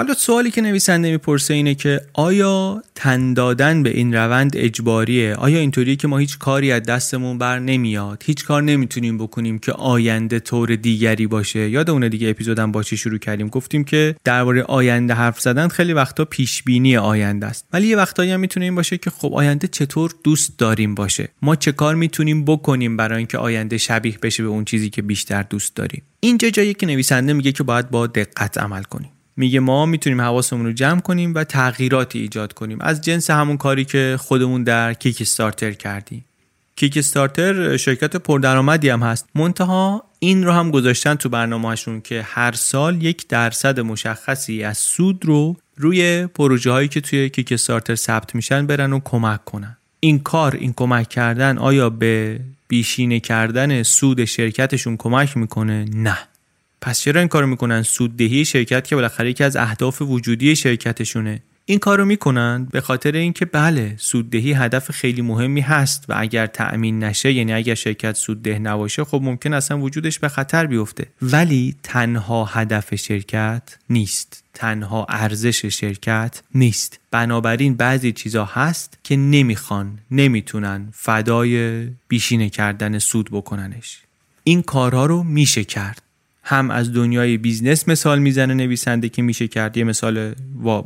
حالا سوالی که نویسنده می‌پرسه اینه که آیا تن دادن به این روند اجباریه؟ آیا اینطوریه که ما هیچ کاری از دستمون بر نمیاد؟ هیچ کار نمی‌تونیم بکنیم که آینده طور دیگری باشه؟ یاد اون دیگه اپیزودم با چی شروع کردیم؟ گفتیم که درباره آینده حرف زدن خیلی وقتا پیش بینی آینده است. ولی یه وقتایی هم می‌تونه این باشه که خب آینده چطور دوست داریم باشه؟ ما چه کار می‌تونیم بکنیم برای اینکه آینده شبیه بشه به اون چیزی که بیشتر دوست داریم؟ اینجا جایی که نویسنده میگه که باید با دقت عمل کنیم. میگه ما می‌تونیم حواسمون رو جمع کنیم و تغییراتی ایجاد کنیم. از جنس همون کاری که خودمون در کیک استارتر کردیم. کیک استارتر شرکت پردرآمدی هم هست. منتها این رو هم گذاشتن تو برنامهشون که هر سال یک درصد مشخصی از سود رو روی پروژه هایی که توی کیک استارتر ثبت میشن برن و کمک کنن. این کار این کمک کردن آیا به بیشینه کردن سود شرکتشون کمک می‌کنه؟ نه. پس چرا این کارو می‌کنن؟ سوددهی شرکت که بالاخره یکی از اهداف وجودی شرکتشونه. این کارو می‌کنن به خاطر اینکه بله سوددهی هدف خیلی مهمی هست و اگر تأمین نشه یعنی اگر شرکت سودده نباشه خب ممکن اصلا وجودش به خطر بیفته. ولی تنها هدف شرکت نیست. تنها ارزش شرکت نیست. بنابراین بعضی چیزا هست که نمی‌خوان نمی‌تونن فدای بیشینه کردن سود بکننش. این کارها رو میشه کرد. هم از دنیای business مثال می‌زنه نویسنده که میشه کرد یه مثال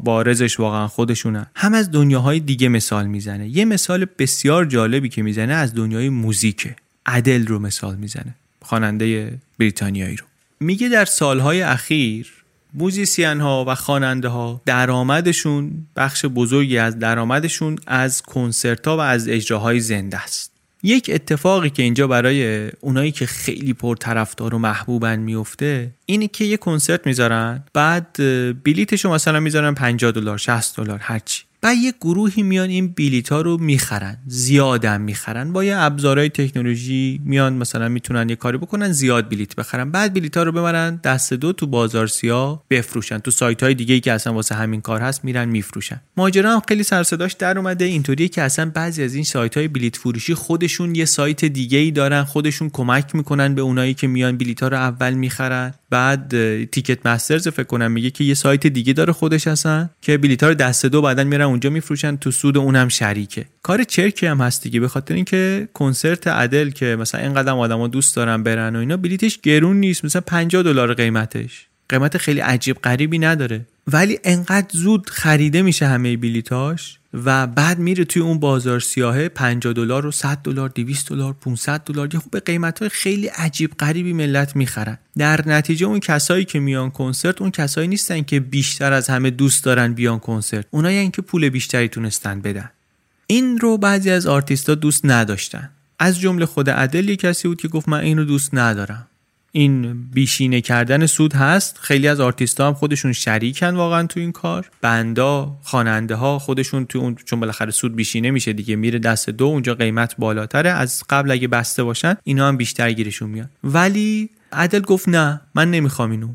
بارزش واقعا خودشونه. هم از دنیاهای دیگه مثال می‌زنه. یه مثال بسیار جالبی که می‌زنه از دنیای موزیکه. ادل رو مثال می‌زنه خواننده بریتانیایی رو. میگه در سالهای اخیر musician ها و خواننده ها درآمدشون بخش بزرگی از درآمدشون از کنسرت ها و از اجراهای زنده است. یک اتفاقی که اینجا برای اونایی که خیلی پرطرفدار و محبوبن میفته اینه که یه کنسرت می‌ذارن بعد بلیتشو مثلا می‌ذارن 50 دلار 60 دلار هرچی. بعد یه گروهی میان این بلیت ها رو می‌خرن زیادم می‌خرن. با یه ابزارهای تکنولوژی میان مثلا می‌تونن یه کاری بکنن زیاد بلیت بخرن. بعد بلیت ها رو ببرن دست دو تو بازار سیاه بفروشن. تو سایت های دیگه ای که اصلا واسه همین کار هست میرن میفروشن. ماجرا هم خیلی سرصداش در اومده. اینطوریه که اصلا بعضی از این سایت های بلیت فروشی خودشون یه سایت دیگه ای دارن خودشون کمک می‌کنن به اونایی که میان بلیت ها رو اول می‌خرن. بعد تیکت مسترز فکر کنم میگه که یه سایت دیگه داره خودش هستن که بلیط ها رو دست دو بعدن میرن اونجا میفروشن تو سود اونم شریکه. کار چرکی هم هست دیگه به خاطر اینکه کنسرت عدل که مثلا اینقدر آدما دوست دارن برن و اینا بلیتش گرون نیست. مثلا 50 دلار قیمتش. قیمت خیلی عجیب غریبی نداره. ولی انقدر زود خریده میشه همه بلیتاش. و بعد میره توی اون بازار سیاهه 50 دلار و 100 دلار 200 دلار 500 دلار یه به قیمت های خیلی عجیب غریبی ملت می‌خرن. در نتیجه اون کسایی که میان کنسرت اون کسایی نیستن که بیشتر از همه دوست دارن بیان کنسرت. اونایی که پول بیشتری تونستن بدن. این رو بعضی از آرتیستا دوست نداشتن. از جمله خود ادل کسی بود که گفت من این رو دوست ندارم. این بیشینه کردن سود هست. خیلی از آرتیست هم خودشون شریکن واقعا تو این کار. band ا خواننده ها خودشون تو اون چون بالاخره سود بیشینه میشه دیگه میره دست دو اونجا قیمت بالاتره. از قبل اگه بسته باشن اینا هم بیشتر گیرشون میاد. ولی ادل گفت نه من نمی‌خوام اینو.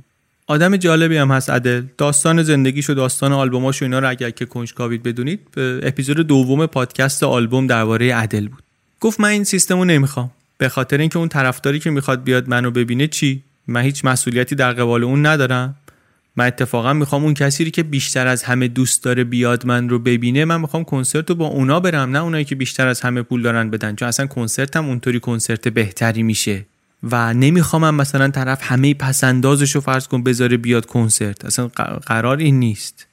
آدم جالبی هم هست ادل. داستان زندگیش و داستان آلبوماش و اینا رو اگر که کنجکاوید بدونید اپیزود دوم پادکست آلبوم درباره ادل بود. گفت من این سیستمو نمی‌خوام. به خاطر اینکه اون طرفداری که می‌خواد بیاد منو ببینه چی؟ من هیچ مسئولیتی در قبال اون ندارم. من اتفاقا می‌خوام اون کسی که بیشتر از همه دوست داره بیاد من رو ببینه من می‌خوام کنسرت رو با اونا برم نه اونایی که بیشتر از همه پول دارن بدن چون اصلا کنسرتم اونطوری کنسرت بهتری میشه. و نمی‌خوام مثلا طرف همه پسندازش رو فرض کن بذاره بیاد کنسرت. اصلا قرار این نیست.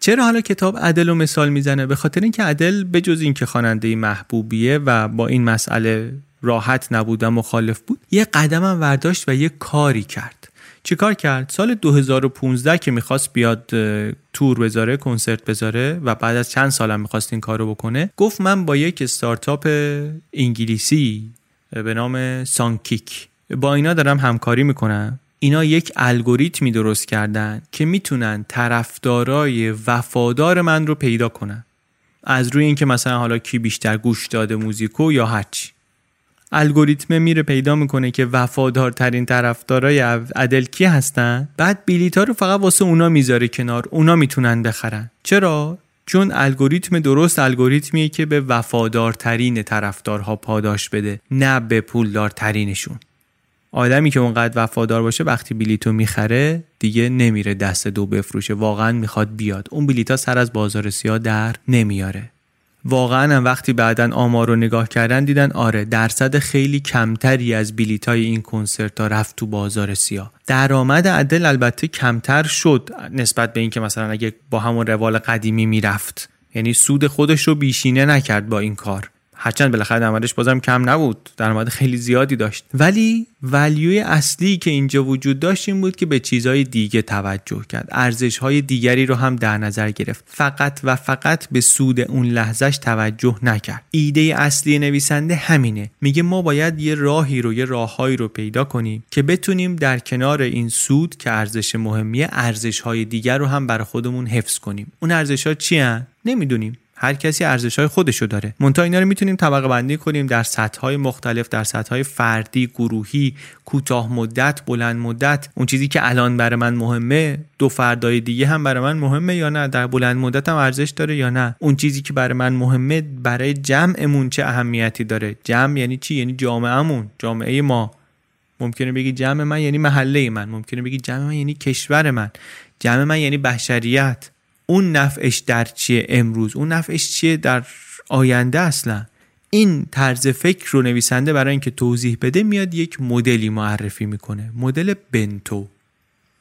چرا حالا کتاب عدل رو مثال می‌زنه؟ به خاطر اینکه عدل بجز اینکه خواننده محبوبیه و با این مسئله راحت نبود و مخالف بود یه قدمم ورداشت و یه کاری کرد. چیکار کرد؟ سال 2015 که می‌خواست بیاد تور بذاره کنسرت بذاره و بعد از چند سالم می‌خواست این کارو بکنه گفت من با یک استارتاپ انگلیسی به نام سانکیک. با اینا دارم همکاری می‌کنم. اینا یک الگوریتمی درست کردن که می‌تونن طرفدارای وفادار من رو پیدا کنن. از روی اینکه مثلا حالا کی بیشتر گوش داده موزیکو یا هرچی. الگوریتم میره پیدا می‌کنه که وفادارترین طرفدارای عدل کی هستن؟ بعد بلیط ها رو فقط واسه اونا می‌ذاره کنار. اونا می‌تونن بخرن. چرا؟ چون الگوریتم درست الگوریتمیه که به وفادارترین طرفدارها پاداش بده نه به پولدارترینشون. آدمی که اونقدر وفادار باشه وقتی بلیتو می‌خره دیگه نمیره دست دو بفروشه. واقعا می‌خواد بیاد. اون بلیتا سر از بازار سیاه در نمیاره. واقعا هم وقتی بعدا آمار رو نگاه کردن دیدن آره درصد خیلی کمتری از بلیت های این کنسرت ها رفت تو بازار سیاه. درآمد عدل البته کمتر شد نسبت به اینکه مثلا اگه با همون روال قدیمی می‌رفت. یعنی سود خودش رو بیشینه نکرد با این کار. هرچند بالاخره درآمدش بازم کم نبود درآمد خیلی زیادی داشت. ولی ولیوی اصلی که اینجا وجود داشت این بود که به چیزهای دیگه توجه کرد. ارزش های دیگری رو هم در نظر گرفت. فقط و فقط به سود اون لحظهش توجه نکرد. ایده اصلی نویسنده همینه. میگه ما باید یه راهی رو یه راههایی رو پیدا کنیم که بتونیم در کنار این سود که ارزش مهمیه ارزش های دیگر رو هم برای خودمون حفظ کنیم. اون ارزش ها چی نمی‌دونیم. هر کسی ارزش های خودشو داره. مونتا اینا رو می‌تونیم طبقه بندی کنیم در سطح های مختلف در سطح های فردی گروهی کوتاه مدت بلند مدت. اون چیزی که الان برای من مهمه دو فردای دیگه هم برای من مهمه یا نه؟ در بلند مدت هم ارزش داره یا نه؟ اون چیزی که برای من مهمه برای جمعمون چه اهمیتی داره؟ جمع یعنی چی؟ یعنی جامعهمون جامعه ما. ممکنه بگی جمع من یعنی محله من. ممکنه بگی جمع من یعنی کشور من. جمع من یعنی بشریت. اون نفعش در چیه امروز؟ اون نفعش چیه در آینده اصلا؟ این طرز فکر رو نویسنده برای اینکه توضیح بده میاد یک مدلی معرفی می‌کنه. مدل بنتو.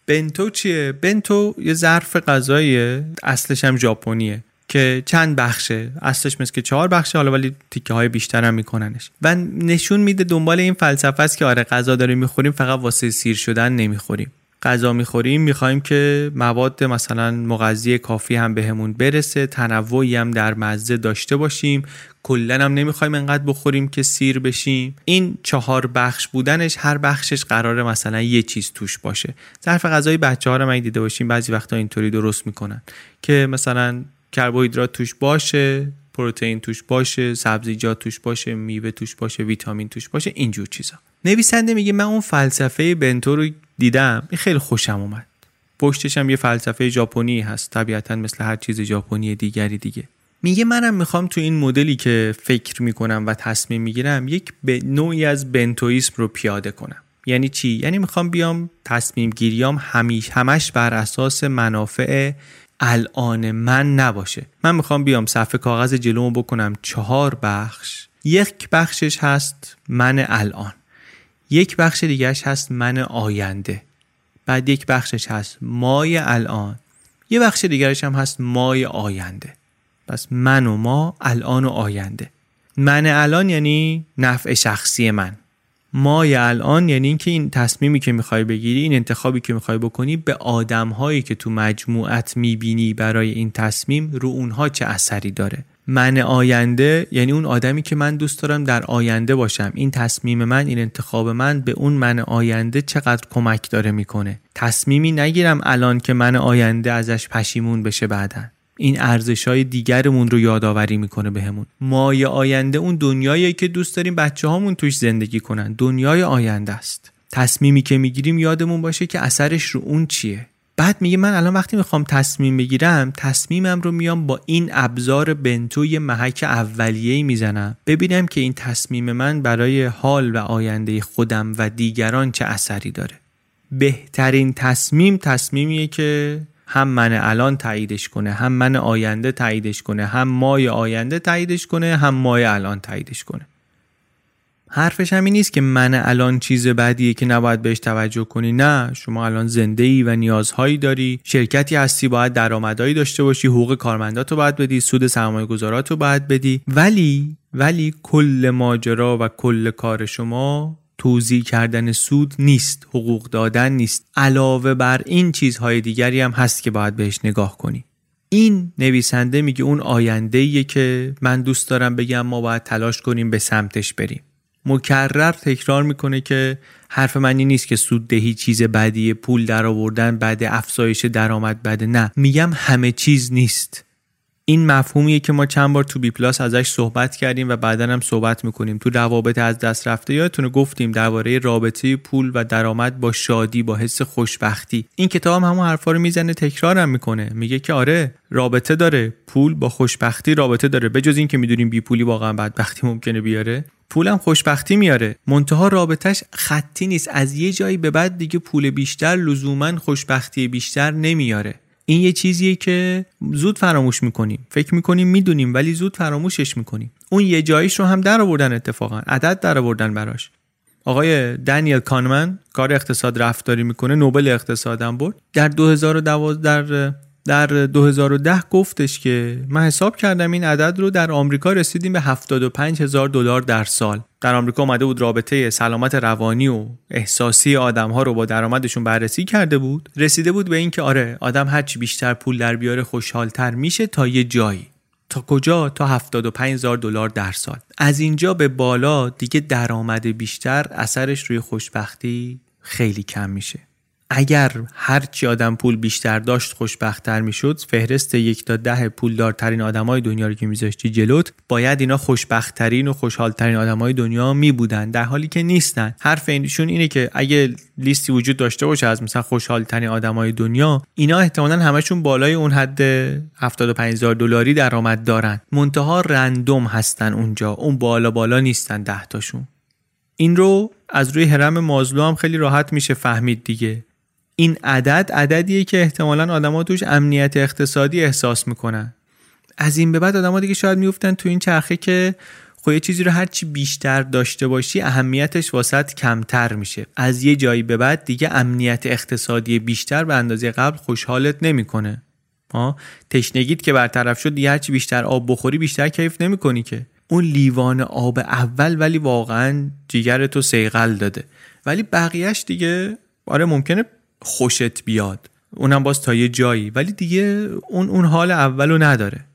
بنتو چیه؟ بنتو یه ظرف غذاییه. اصلش هم ژاپنیه که چند بخشه. اصلش مثل که چهار بخشه حالا ولی تیکه های بیشتر هم میکننش. و نشون میده دنبال این فلسفه است که آره غذا داریم می‌خوریم فقط واسه سیر شدن نمی‌خوریم. غذا می‌خوریم می‌خوایم که مواد مثلا مغذی کافی هم بهمون برسه تنوعی هم در مزه داشته باشیم. کلا هم نمی‌خوایم انقدر بخوریم که سیر بشیم. این چهار بخش بودنش هر بخشش قراره مثلا یه چیز توش باشه. ظرف غذای بچه ها رو من دیده باشیم بعضی وقتا اینطوری درست می‌کنن. که مثلا کربوهیدرات توش باشه پروتئین توش باشه سبزیجات توش باشه میوه توش باشه ویتامین توش باشه اینجور چیزا. نویسنده میگه من اون فلسفه بنتو رو دیدم. این خیلی خوشم اومد. پشتش هم یه فلسفه ژاپنی هست. طبیعتا مثل هر چیز ژاپنی دیگری دیگه. میگه منم می‌خوام تو این مدلی که فکر می‌کنم و تصمیم می‌گیرم یک به نوعی از بنتویسم رو پیاده کنم. یعنی چی؟ یعنی می‌خوام بیام تصمیم گیریام همیش همش بر اساس منافع الان من نباشه. من می‌خوام بیام صفحه کاغذ جلومو بکنم. چهار بخش. یک بخشش هست من الان. یک بخش دیگرش هست من آینده. بعد یک بخشش هست مای الان. یه بخش دیگرش هم هست مای آینده. پس من و ما الان و آینده. من الان یعنی نفع شخصی من. مای الان یعنی اینکه این تصمیمی که می‌خوای بگیری این انتخابی که می‌خوای بکنی به آدم هایی که تو مجموعت می‌بینی برای این تصمیم رو اونها چه اثری داره؟ من آینده یعنی اون آدمی که من دوست دارم در آینده باشم. این تصمیم من این انتخاب من به اون من آینده چقدر کمک داره می‌کنه. تصمیمی نگیرم الان که من آینده ازش پشیمون بشه بعدا. این ارزش های دیگرمون رو یادآوری می‌کنه بهمون. مای آینده اون دنیایی که دوست داریم بچه هامون توش زندگی کنن. دنیای آینده است. تصمیمی که می‌گیریم یادمون باشه که اثرش رو اون چیه. بعد میگه من الان وقتی می‌خوام تصمیم بگیرم تصمیمم رو میام با این ابزار بنتو یه محک اولیه می‌زنم. ببینم که این تصمیم من برای حال و آینده خودم و دیگران چه اثری داره. بهترین تصمیم تصمیمیه که هم من الان تاییدش کنه هم من آینده تاییدش کنه هم مای آینده تاییدش کنه هم مای الان تاییدش کنه. حرفش همین نیست که من الان چیز بعدیه که نباید بهش توجه کنی. نه شما الان زنده ای و نیازهایی داری. شرکتی هستی باید درآمدهایی داشته باشی. حقوق کارمندات رو باید بدی. سود سرمایه گذارات باید بدی. ولی ولی کل ماجرا و کل کار شما توضیح کردن سود نیست. حقوق دادن نیست. علاوه بر این چیزهای دیگری هم هست که باید بهش نگاه کنی. این نویسنده میگه اون آینده که من دوست دارم بگم ما باید تلاش کنیم به سمتش بریم. مکرر تکرار می‌کنه که حرف منی نیست که سوددهی چیز بدیه پول در آوردن بعد افزایش درآمد بده نه. میگم همه چیز نیست. این مفهومیه که ما چند بار تو بی پلاس ازش صحبت کردیم و بعدا هم صحبت می‌کنیم. تو روابط از دست رفته یادتونه گفتیم درباره رابطه پول و درآمد با شادی با حس خوشبختی. این کتاب هم همون حرفا رو می‌زنه تکرارم می‌کنه. میگه که آره رابطه داره. پول با خوشبختی رابطه داره. بجز این که می‌دونیم بی پولی واقعا بدبختی ممکنه بیاره. پولم خوشبختی میاره. منتها رابطش خطی نیست. از یه جایی به بعد دیگه پول بیشتر لزوما خوشبختی بیشتر نمیاره. این یه چیزیه که زود فراموش می‌کنیم. فکر می‌کنیم می‌دونیم ولی زود فراموشش می‌کنیم. اون یه جاییش رو هم در آوردن اتفاقا. عدد در آوردن براش. آقای دنیل کانمن کار اقتصاد رفتاری می‌کنه نوبل اقتصادم برد. در 2012 در در 2010 گفتش که من حساب کردم این عدد رو در آمریکا رسیدیم به 75 هزار دلار در سال. در آمریکا اومده بود رابطه سلامت روانی و احساسی آدم ها رو با درآمدشون بررسی کرده بود. رسیده بود به اینکه آره آدم هرچی بیشتر پول در بیاره خوشحالتر میشه تا یه جایی. تا کجا؟ تا 75 هزار دلار در سال. از اینجا به بالا دیگه درآمد بیشتر اثرش روی خوشبختی خیلی کم میشه. اگر هرچی آدم پول بیشتر داشت خوشبختتر می‌شد فهرست یک تا ده پولدارترین آدمای دنیا رو که میذاشتی جلوت باید اینا خوشبختترین و خوشحالترین آدمای دنیا می بودن در حالی که نیستن. حرف اینشون اینه که اگه لیستی وجود داشته باشه از مثلا خوشحالترین آدمای دنیا اینا احتمالا همشون بالای اون حد 75000 دلاری درآمد دارن. منتها رندوم هستن اونجا. اون بالا بالا نیستن ده تاشون. این رو از روی هرم مازلو هم خیلی راحت میشه فهمید دیگه. این عدد عددیه که احتمالا آدما توش امنیت اقتصادی احساس می‌کنن. از این به بعد آدما دیگه شاید میفتن تو این چرخه که خب یه چیزی رو هرچی بیشتر داشته باشی اهمیتش واسط کمتر میشه. از یه جایی به بعد دیگه امنیت اقتصادی بیشتر به اندازه قبل خوشحالت نمی‌کنه. ها؟ تشنگیت که برطرف شد دیگه هرچی بیشتر آب بخوری بیشتر کیف نمی‌کنی که. اون لیوان آب اول ولی واقعا جیگر تو سیقل داده. ولی بقیهش دیگه آره ممکنه خوشت بیاد. اونم باز تا یه جایی. ولی دیگه اون اون حال اولو نداره.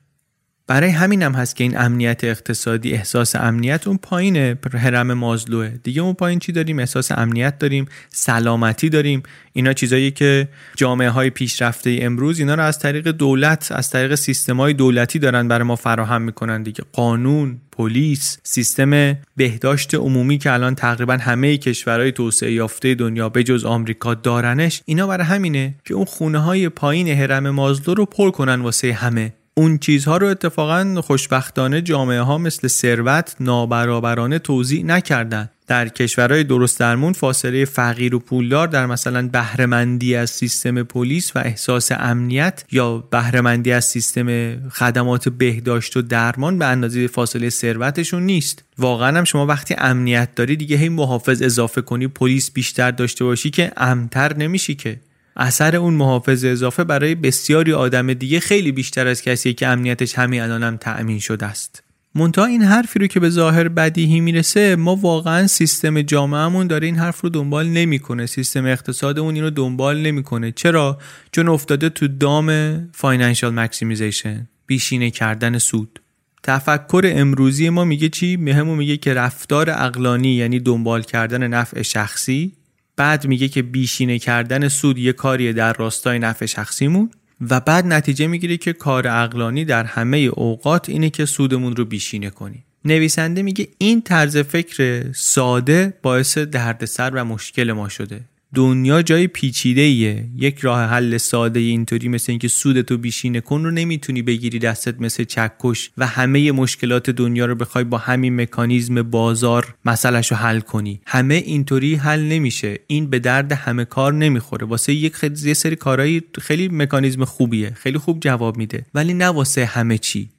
برای همینم هست که این امنیت اقتصادی احساس امنیت اون پایین هرم مازلوه دیگه اون پایین چی داریم؟ احساس امنیت داریم سلامتی داریم. اینا چیزایی که جامعه های پیشرفته امروز اینا رو از طریق دولت از طریق سیستم های دولتی دارن برای ما فراهم می‌کنن دیگه. قانون پلیس سیستم بهداشت عمومی که الان تقریبا همه کشورهای توسعه یافته دنیا به جز آمریکا دارنش اینا برای همینه که اون خونه های پایین هرم مازلو رو پر کنن واسه همه. اون چیزها رو اتفاقا خوشبختانه جامعه ها مثل ثروت نابرابرانه توضیح نکردن. در کشورهای درست درمون فاصله فقیر و پولدار در مثلا بهرهمندی از سیستم پلیس و احساس امنیت یا بهرهمندی از سیستم خدمات بهداشت و درمان به اندازه فاصله ثروتشون نیست. واقعا هم شما وقتی امنیت داری دیگه هی محافظ اضافه کنی پلیس بیشتر داشته باشی که امن‌تر نمیشی که. اثر اون محافظ اضافه برای بسیاری آدم دیگه خیلی بیشتر از کسی که امنیتش همین الانم تأمین شده است. منتها این حرفی رو که به ظاهر بدیهی می‌رسه ما واقعا سیستم جامعهمون داره این حرف رو دنبال نمی‌کنه. سیستم اقتصادمون این رو دنبال نمی‌کنه. چرا؟ چون افتاده تو دام financial maximization بیشینه کردن سود. تفکر امروزی ما میگه چی؟ مهمو میگه که رفتار اقلانی یعنی دنبال کردن نفع شخصی بعد میگه که بیشینه کردن سود یه کاریه در راستای نفع شخصیمون و بعد نتیجه می‌گیره که کار اقلانی در همه اوقات اینه که سودمون رو بیشینه کنیم. نویسنده میگه این طرز فکر ساده باعث دردسر و مشکل ما شده. دنیا جای پیچیده ایه یک راه حل ساده اینطوری مثل اینکه سودتو بیشینه کن رو نمی‌تونی بگیری دستت مثل چکش و همه مشکلات دنیا رو بخوای با همین مکانیزم بازار مسئلهش رو حل کنی. همه اینطوری حل نمیشه. این به درد همه کار نمی‌خوره. واسه یک خیلی سری کارهایی خیلی مکانیزم خوبیه. خیلی خوب جواب میده. ولی نه واسه همه چی.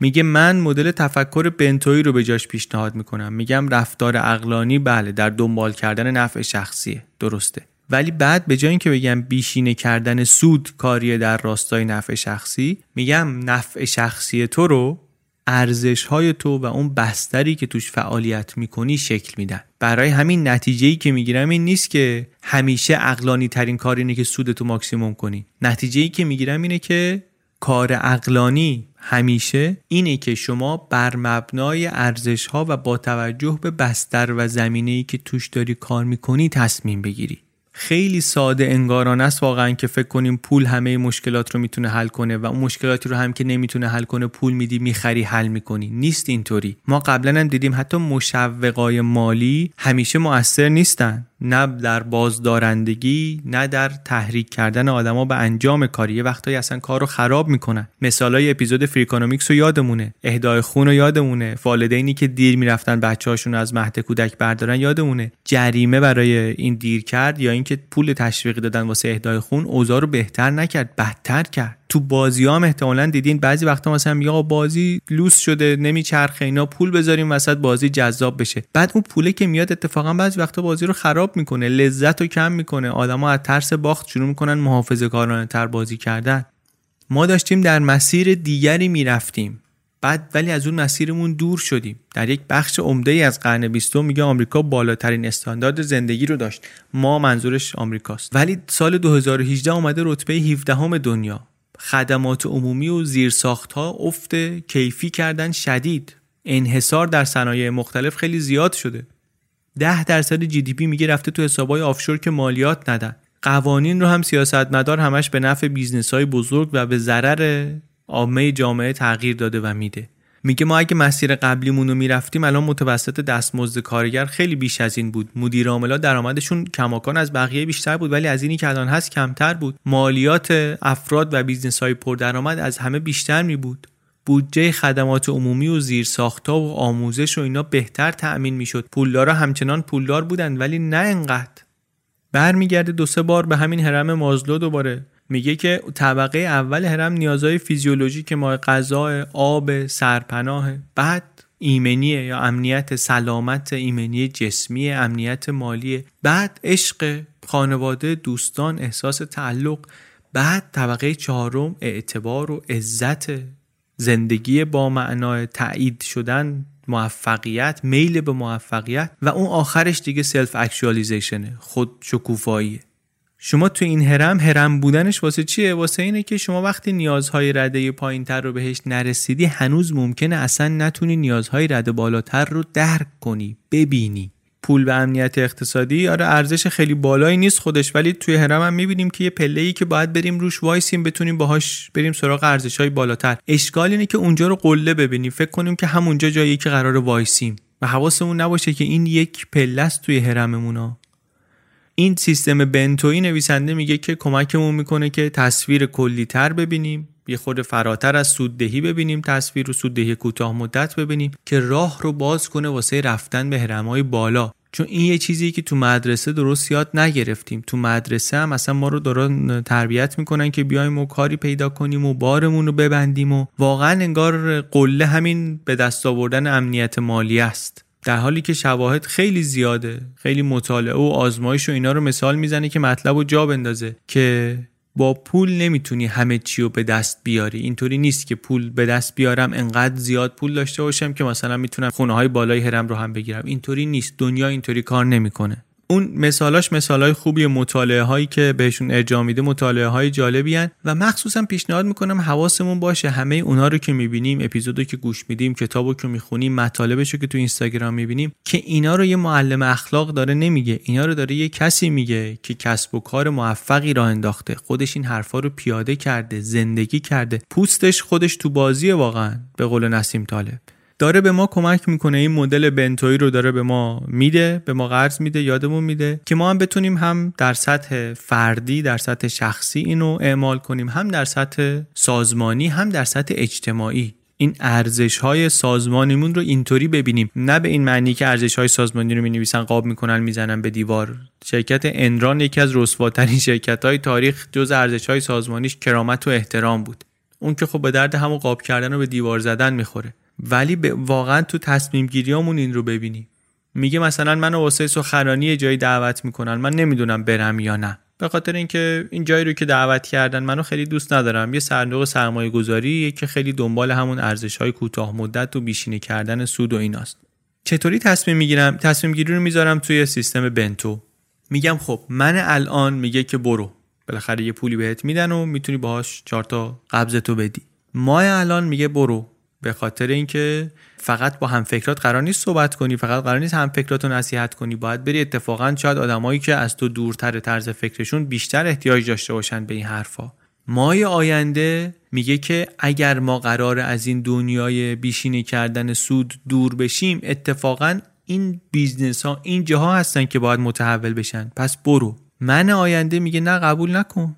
میگه من مدل تفکر بنتوی رو به جاش پیشنهاد می‌کنم. میگم رفتار اقلانی بله در دنبال کردن نفع شخصیه. درسته. ولی بعد به جای اینکه بگم بیشینه کردن سود کاریه در راستای نفع شخصی میگم نفع شخصی تو رو ارزش های تو و اون بستری که توش فعالیت می‌کنی شکل میدن. برای همین نتیجه ای که می‌گیرم این نیست که همیشه اقلانی ترین کار اینه که سود تو ماکسیموم کنی. نتیجه ای که می‌گیرم اینه که کار عقلانی همیشه اینه که شما بر مبنای ارزش ها و با توجه به بستر و زمینه ای که توش داری کار می‌کنی تصمیم بگیری. خیلی ساده انگارانه است واقعا که فکر کنیم پول همه مشکلات رو می‌تونه حل کنه و اون مشکلاتی رو هم که نمی‌تونه حل کنه پول میدی می‌خری حل می‌کنی. نیست اینطوری. ما قبلا هم دیدیم حتی مشوقای مالی همیشه مؤثر نیستن. نه در بازدارندگی نه در تحریک کردن آدما به انجام کاری. یه وقتایی اصلا کار رو خراب می‌کنن. مثالای اپیزود Freakonomics رو یادمونه. اهدای خون رو یادمونه. والدینی که دیر می‌رفتن بچه‌هاشون از مهد کودک بردارن یادمونه. جریمه برای این دیر کرد یا اینکه پول تشویقی دادن واسه اهدای خون اوضاع رو بهتر نکرد بدتر کرد. تو بازی هم احتمالا دیدین بعضی وقتا مثلا میگه بازی لوس شده نمیچرخه اینا پول بذاریم وسط بازی جذاب بشه. بعد اون پوله که میاد اتفاقا بعضی وقتا بازی رو خراب می‌کنه لذت رو کم می‌کنه. آدما از ترس باخت شروع می‌کنن محافظه کارانه تر بازی کردن. ما داشتیم در مسیر دیگری می‌رفتیم. بعد ولی از اون مسیرمون دور شدیم. در یک بخش عمده ای از قرن بیستم میگه آمریکا بالاترین استاندارد زندگی رو داشت. ما منظورش آمریکاست. ولی سال 2018 اومده رتبه 17 دنیا. خدمات عمومی و زیرساختها افت کیفی کردن شدید. انحصار در صنایع مختلف خیلی زیاد شده. ده درصد GDP میگه رفته تو حسابای offshore که مالیات ندن. قوانین رو هم سیاستمدار همش به نفع business های بزرگ و به ضرر عامه جامعه تغییر داده و میده. میگه ما اگه مسیر قبلیمون رو می‌رفتیم الان متوسط دستمزد کارگر خیلی بیش از این بود. مدیر عاملا درآمدشون کماکان از بقیه بیشتر بود ولی از اینی که الان هست کمتر بود. مالیات افراد و business های پردرآمد از همه بیشتر می بود بودجه خدمات عمومی و زیرساختها و آموزش و اینا بهتر تأمین می‌شد. پولدارا همچنان پولدار بودن ولی نه انقدر. برمیگرده دو سه بار به همین هرم مازلو دوباره. میگه که طبقه اول هرم نیازهای فیزیولوژیک ما غذا آب سرپناه بعد ایمنیه یا امنیت سلامت ایمنی جسمی امنیت مالی بعد عشق خانواده دوستان احساس تعلق بعد طبقه چهارم اعتبار و عزت زندگی با معنای تایید شدن موفقیت میل به موفقیت و اون آخرش دیگه self-actualization ه خود شکوفاییه شما تو این هرم هرم بودنش واسه چیه؟ واسه اینه که شما وقتی نیازهای رده پایین تر رو بهش نرسیدی هنوز ممکنه اصلا نتونی نیازهای رده بالاتر رو درک کنی ببینی. پول و امنیت اقتصادی آره ارزش خیلی بالایی نیست خودش ولی توی هرم هم می‌بینیم که یه پله ای که باید بریم روش وایسیم بتونیم باهاش بریم سراغ ارزش های بالاتر. اشکال اینه که اونجا رو قله ببینیم. فکر کنیم که همونجا جایی که قرار وایسیم. و حواسمون نباشه که این یک پله است توی هرممون این سیستم بنتوی نویسنده میگه که کمکمون می‌کنه که تصویر کلی تر ببینیم. یه خود فراتر از سوددهی ببینیم تصویر رو سوددهی کوتاه مدت ببینیم که راه رو باز کنه واسه رفتن به هرمای بالا. چون این یه چیزی که تو مدرسه درست یاد نگرفتیم. تو مدرسه هم اصلا ما رو دارن تربیت می‌کنن که بیایم و کاری پیدا کنیم و بارمون رو ببندیم و واقعا انگار قله همین به دست آوردن امنیت مالی است. در حالی که شواهد خیلی زیاده خیلی مطالعه و آزمایش و اینا رو مثال می‌زنه که مطلب رو جا بندازه که با پول نمی‌تونی همه چی رو به دست بیاری. اینطوری نیست که پول به دست بیارم انقدر زیاد پول داشته باشم که مثلا می‌تونم خونه های بالای هرم رو هم بگیرم. اینطوری نیست. دنیا اینطوری کار نمی‌کنه. اون مثالاش مثالای خوبی مطالعه هایی که بهشون ارجاع میده مطالعه های جالبی هن و مخصوصا پیشنهاد می‌کنم حواسمون باشه همه اونا رو که می‌بینیم اپیزودو که گوش میدیم کتابو که می‌خونیم مطالبشو که تو اینستاگرام می‌بینیم که اینا رو یه معلم اخلاق داره نمیگه. اینا رو داره یه کسی میگه که کسب و کار موفقی را انداخته. خودش این حرفا رو پیاده کرده زندگی کرده. پوستش خودش تو بازیه واقعا به قول نسیم طالب. داره به ما کمک می‌کنه. این مدل بنتوی رو داره به ما میده به ما قرض میده یادمون میده که ما هم بتونیم هم در سطح فردی در سطح شخصی اینو اعمال کنیم هم در سطح سازمانی هم در سطح اجتماعی. این ارزش های سازمانیمون رو اینطوری ببینیم. نه به این معنی که ارزش های سازمانی رو می نویسن قاب می‌کنن می‌زنن به دیوار. شرکت انران یکی از رسواترین شرکت های تاریخ جز ارزش های سازمانیش کرامت و احترام بود. اون که خب به درد همون قاب کردن و به دیوار زدن می‌خوره. ولی به واقعا تو تصمیم گیریامون این رو ببینیم. میگه مثلا منو واسه سخنرانی جایی دعوت می‌کنن من نمی‌دونم برم یا نه. به خاطر اینکه این جایی رو که دعوت کردن منو خیلی دوست ندارم. یه صندوق سرمایه گذاری که خیلی دنبال همون ارزش های کوتاه مدت و بیشینی کردن سود و ایناست. چطوری تصمیم می‌گیرم؟ تصمیم گیری رو می‌ذارم توی سیستم بنتو. میگم خب من الان میگه که برو. بالاخره یه پولی بهت میدن و می‌تونی باهاش چهار تا قبض تو بدی. ما الان میگه برو. به خاطر اینکه فقط با هم فکرات قرار نیست صحبت کنی فقط قرار نیست هم فکرات رو نصیحت کنی. باید بری اتفاقا شاید آدمایی که از تو دورتر طرز فکرشون بیشتر احتیاج داشته باشن به این حرفا. مای آینده میگه که اگر ما قرار از این دنیای بیشینه کردن سود دور بشیم اتفاقا این بیزنس ها این جاها هستن که باید متحول بشن. پس برو. من آینده میگه نه قبول نکن.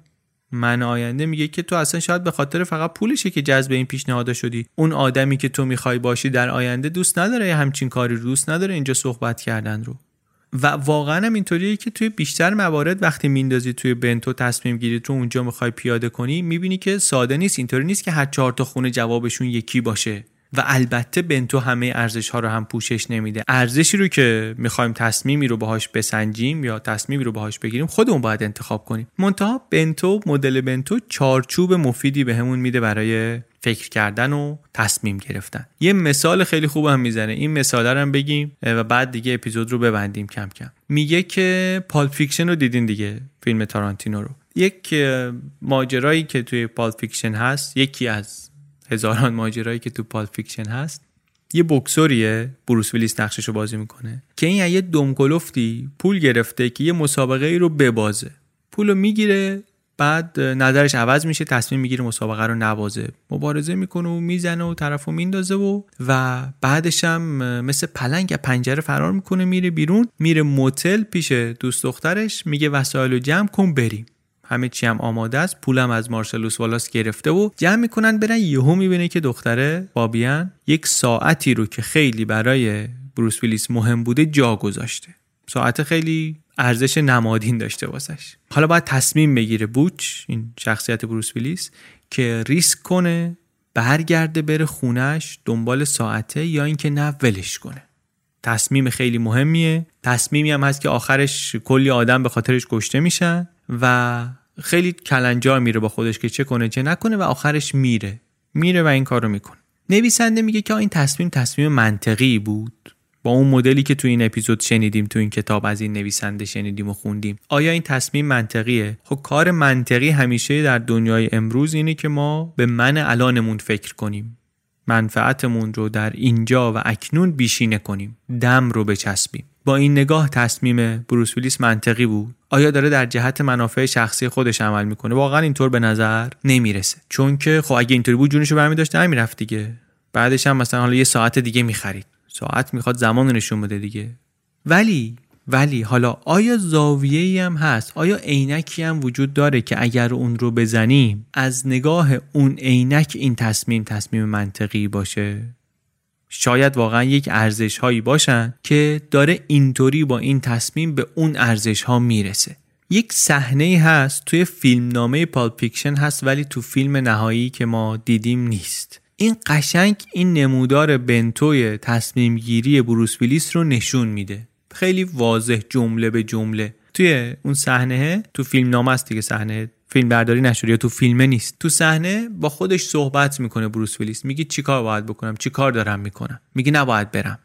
من آینده میگه که تو اصلا شاید به خاطر فقط پولشه که جذب این پیشنهاد شدی. اون آدمی که تو می‌خوای باشی در آینده دوست نداره همچین کاری دوست نداره اینجا صحبت کردن رو. و واقعا هم اینطوریه که توی بیشتر موارد وقتی میندازی توی بنتو تصمیم گیری تو اونجا می‌خوای پیاده کنی می‌بینی که ساده نیست اینطوری نیست که هر چهار تا خونه جوابشون یکی باشه. و البته بنتو همه ارزش ها رو هم پوشش نمیده. ارزشی رو که می‌خوایم تصمیمی رو باهاش بسنجیم یا تصمیمی رو باهاش بگیریم خودمون باید انتخاب کنیم. منتها بنتو مدل بنتو چارچوب مفیدی بهمون به میده برای فکر کردن و تصمیم گرفتن. یه مثال خیلی خوب هم می‌زنه. این مثال رو هم بگیم و بعد دیگه اپیزود رو ببندیم کم کم. میگه که Pulp Fiction رو دیدین دیگه فیلم تارانتینو رو؟ یک ماجرایی که توی Pulp Fiction هست یکی از هزاران ماجرایی که تو Pulp Fiction هست یه بوکسوریه بروس ویلیس نقشش رو بازی می‌کنه که این یه دمکلفتی پول گرفته که یه مسابقه ای رو ببازه. پول رو می‌گیره بعد نظرش عوض میشه تصمیم می‌گیره مسابقه رو نبازه. مبارزه می‌کنه و می‌زنه و طرفو میندازه و و بعدش هم مثل پلنگ از پنجره فرار می‌کنه میره بیرون میره موتل پیش دوست دخترش میگه وسایل رو جمع کن بریم. همه چی هم آماده است. پولم از مارشلوس والاس گرفته و جمع می‌کنن برن. یهو می‌بینه که دختره بابیان یک ساعتی رو که خیلی برای بروس ویلیس مهم بوده جا گذاشته. ساعت خیلی ارزش نمادین داشته واسش. حالا باید تصمیم بگیره بوچ این شخصیت بروس ویلیس که ریسک کنه برگرده بره خونش دنبال ساعته یا اینکه نه ولش کنه. تصمیم خیلی مهمیه. تصمیمی هم هست که آخرش کلی آدم به خاطرش کشته میشن. و خیلی کلنجار میره با خودش که چه کنه چه نکنه و آخرش میره. میره و این کارو می‌کنه. نویسنده میگه که این تصمیم تصمیم منطقی بود. با اون مدلی که تو این اپیزود شنیدیم تو این کتاب از این نویسنده شنیدیم و خوندیم. آیا این تصمیم منطقیه؟ خب کار منطقی همیشه در دنیای امروز اینه که ما به من الانمون فکر کنیم. منفعتمون رو در اینجا و اکنون بیشینه کنیم. دم رو بچسبیم. با این نگاه تصمیم بروس ویلیس منطقی بود. آیا داره در جهت منافع شخصی خودش عمل می‌کنه؟ واقعا اینطور به نظر نمی‌رسه. چون که خب اگه اینطوری بود جونشو برمی داشته نمی‌رفت دیگه. بعدش هم مثلا حالا یه ساعت دیگه می‌خرید. ساعت می‌خواد زمان نشون بده دیگه. ولی ولی حالا آیا زاویه ای هم هست؟ آیا عینکی هم وجود داره که اگر اون رو بزنیم از نگاه اون عینک این تصمیم تصمیم منطقی باشه؟ شاید واقعا یک ارزش هایی باشن که داره اینطوری با این تصمیم به اون ارزش ها می‌رسه. یک صحنه هست توی فیلمنامه Pulp Fiction هست ولی تو فیلم نهایی که ما دیدیم نیست. این قشنگ این نمودار bento ی تصمیم گیری بروس ویلیس رو نشون میده. خیلی واضح جمله به جمله. توی اون صحنه تو فیلم نامه است دیگه صحنه فیلم برداری نشده یا تو فیلم نیست. تو صحنه با خودش صحبت می‌کنه بروس ویلیس. میگه چیکار باید بکنم؟ چیکار دارم می‌کنم؟ میگه نباید برم.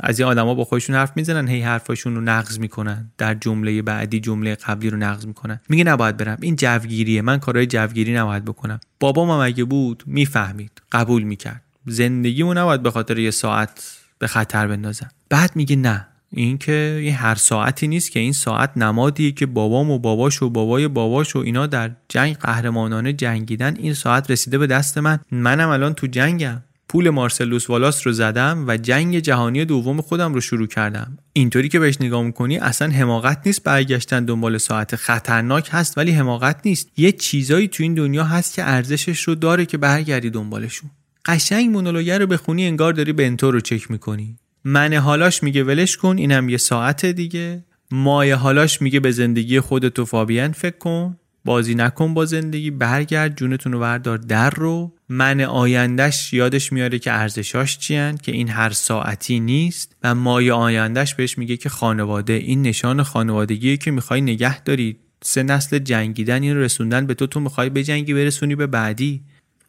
از این آدما با خودشون حرف می‌زنن هی حرفاشون رو نقض می‌کنن. در جمله بعدی جمله قبلی رو نقض می‌کنن. میگه نباید برم. این جوگیریه. من کارهای جوگیری نباید بکنم. بابام اگه بود؟ می‌فهمید. قبول می‌کرد. زندگیمو نباید به خاطر یه ساعت به خطر بندازم. بعد میگه نه. این که این هر ساعتی نیست که این ساعت نمادیه که بابام و باباش و بابای باباش و اینا در جنگ قهرمانانه جنگیدن. این ساعت رسیده به دست من. منم الان تو جنگم. پول مارسلوس والاس رو زدم و جنگ جهانی دوم خودم رو شروع کردم. اینطوری که بهش نگاه می‌کنی اصلا حماقت نیست برگشتن دنبال ساعت خطرناک هست ولی حماقت نیست. یه چیزایی تو این دنیا هست که ارزشش رو داره که برگردی دنبالشون. قشنگ مونولوگر رو بخونی انگار داری بنتو رو چک می‌کنی. من حالاش میگه ولش کن اینم یه ساعت دیگه. مایه حالاش میگه به زندگی خودت و فابین فکر کن. بازی نکن با زندگی برگرد جونتون رو بردار در رو. من آیندهش یادش میاره که ارزشاش چیان که این هر ساعتی نیست. و مایه آیندهش بهش میگه که خانواده این نشان خانوادگیه که می‌خوای نگه داری. سه نسل جنگیدن این رسوندن به تو تو می‌خوای بجنگی برسونی به بعدی.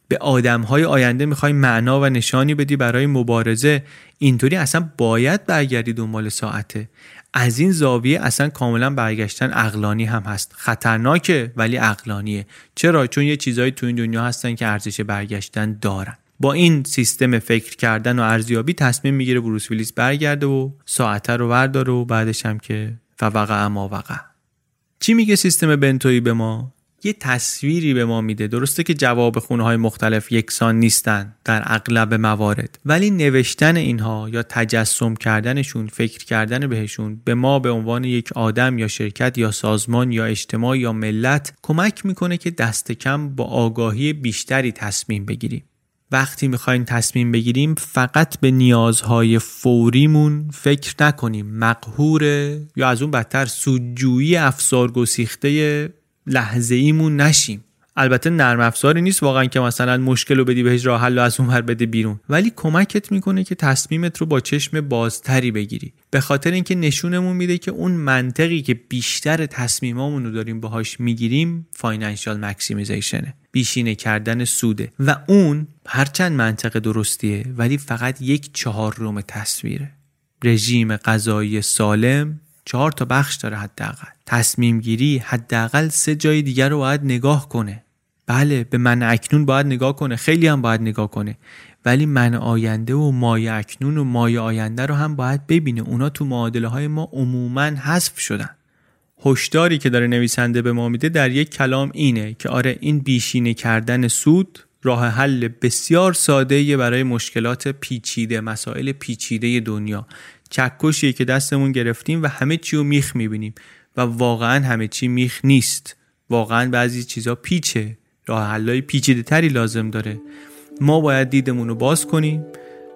به آدمهای آینده می‌خوای معنا و نشانی بدی برای مبارزه اینطوری اصلا باید برگردی دنبال ساعته. از این زاویه اصلا کاملا برگشتن اقلانی هم هست. خطرناکه ولی اقلانیه چرا؟ چون یه چیزایی تو این دنیا هستن که ارزش برگشتن دارن. با این سیستم فکر کردن و ارزیابی تصمیم می‌گیره بروس ویلیس برگرده و ساعته رو ورداره و بعدش هم که فوقع اما وقع چی میگه سیستم بنتوی به ما؟ یه تصویری به ما میده. درسته که جواب خونه های مختلف یکسان نیستن در اغلب موارد ولی نوشتن اینها یا تجسم کردنشون فکر کردن بهشون به ما به عنوان یک آدم یا شرکت یا سازمان یا اجتماع یا ملت کمک می‌کنه که دست کم با آگاهی بیشتری تصمیم بگیریم. وقتی می‌خوایم تصمیم بگیریم فقط به نیازهای فوریمون فکر نکنیم. مقهور یا از اون بدتر سودجویی افسار گسیخته لحظه ایمون نشیم. البته نرم افزاری نیست واقعا که مثلا مشکل رو بدی بهش راه حل از اون بده بیرون. ولی کمکت می‌کنه که تصمیمت رو با چشم بازتری بگیری. به خاطر اینکه نشونمون میده که اون منطقی که بیشتر تصمیمامون رو داریم باهاش می‌گیریم فاینانشال مکسیمیزیشنه بیشینه کردن سوده. و اون هرچند منطق درستیه ولی فقط یک چهارم تصویره. رژیم غذایی سالم چهار تا بخش داره حداقل. تصمیم گیری حداقل سه جای دیگر رو باید نگاه کنه. بله به من اکنون باید نگاه کنه خیلی هم باید نگاه کنه. ولی من آینده و مای اکنون و مای آینده رو هم باید ببینه. اونا تو معادله های ما عموما حذف شدن. هشداری که داره نویسنده به ما میده در یک کلام اینه که آره این بیشینه کردن سود راه حل بسیار ساده برای مشکلات پیچیده مسائل پیچیده دنیا. چکشیه که دستمون گرفتیم و همه چی رو میخ می‌بینیم. و واقعا همه چی میخ نیست. واقعا بعضی چیزا پیچه. راه حلای پیچیده تری لازم داره. ما باید دیدمون رو باز کنیم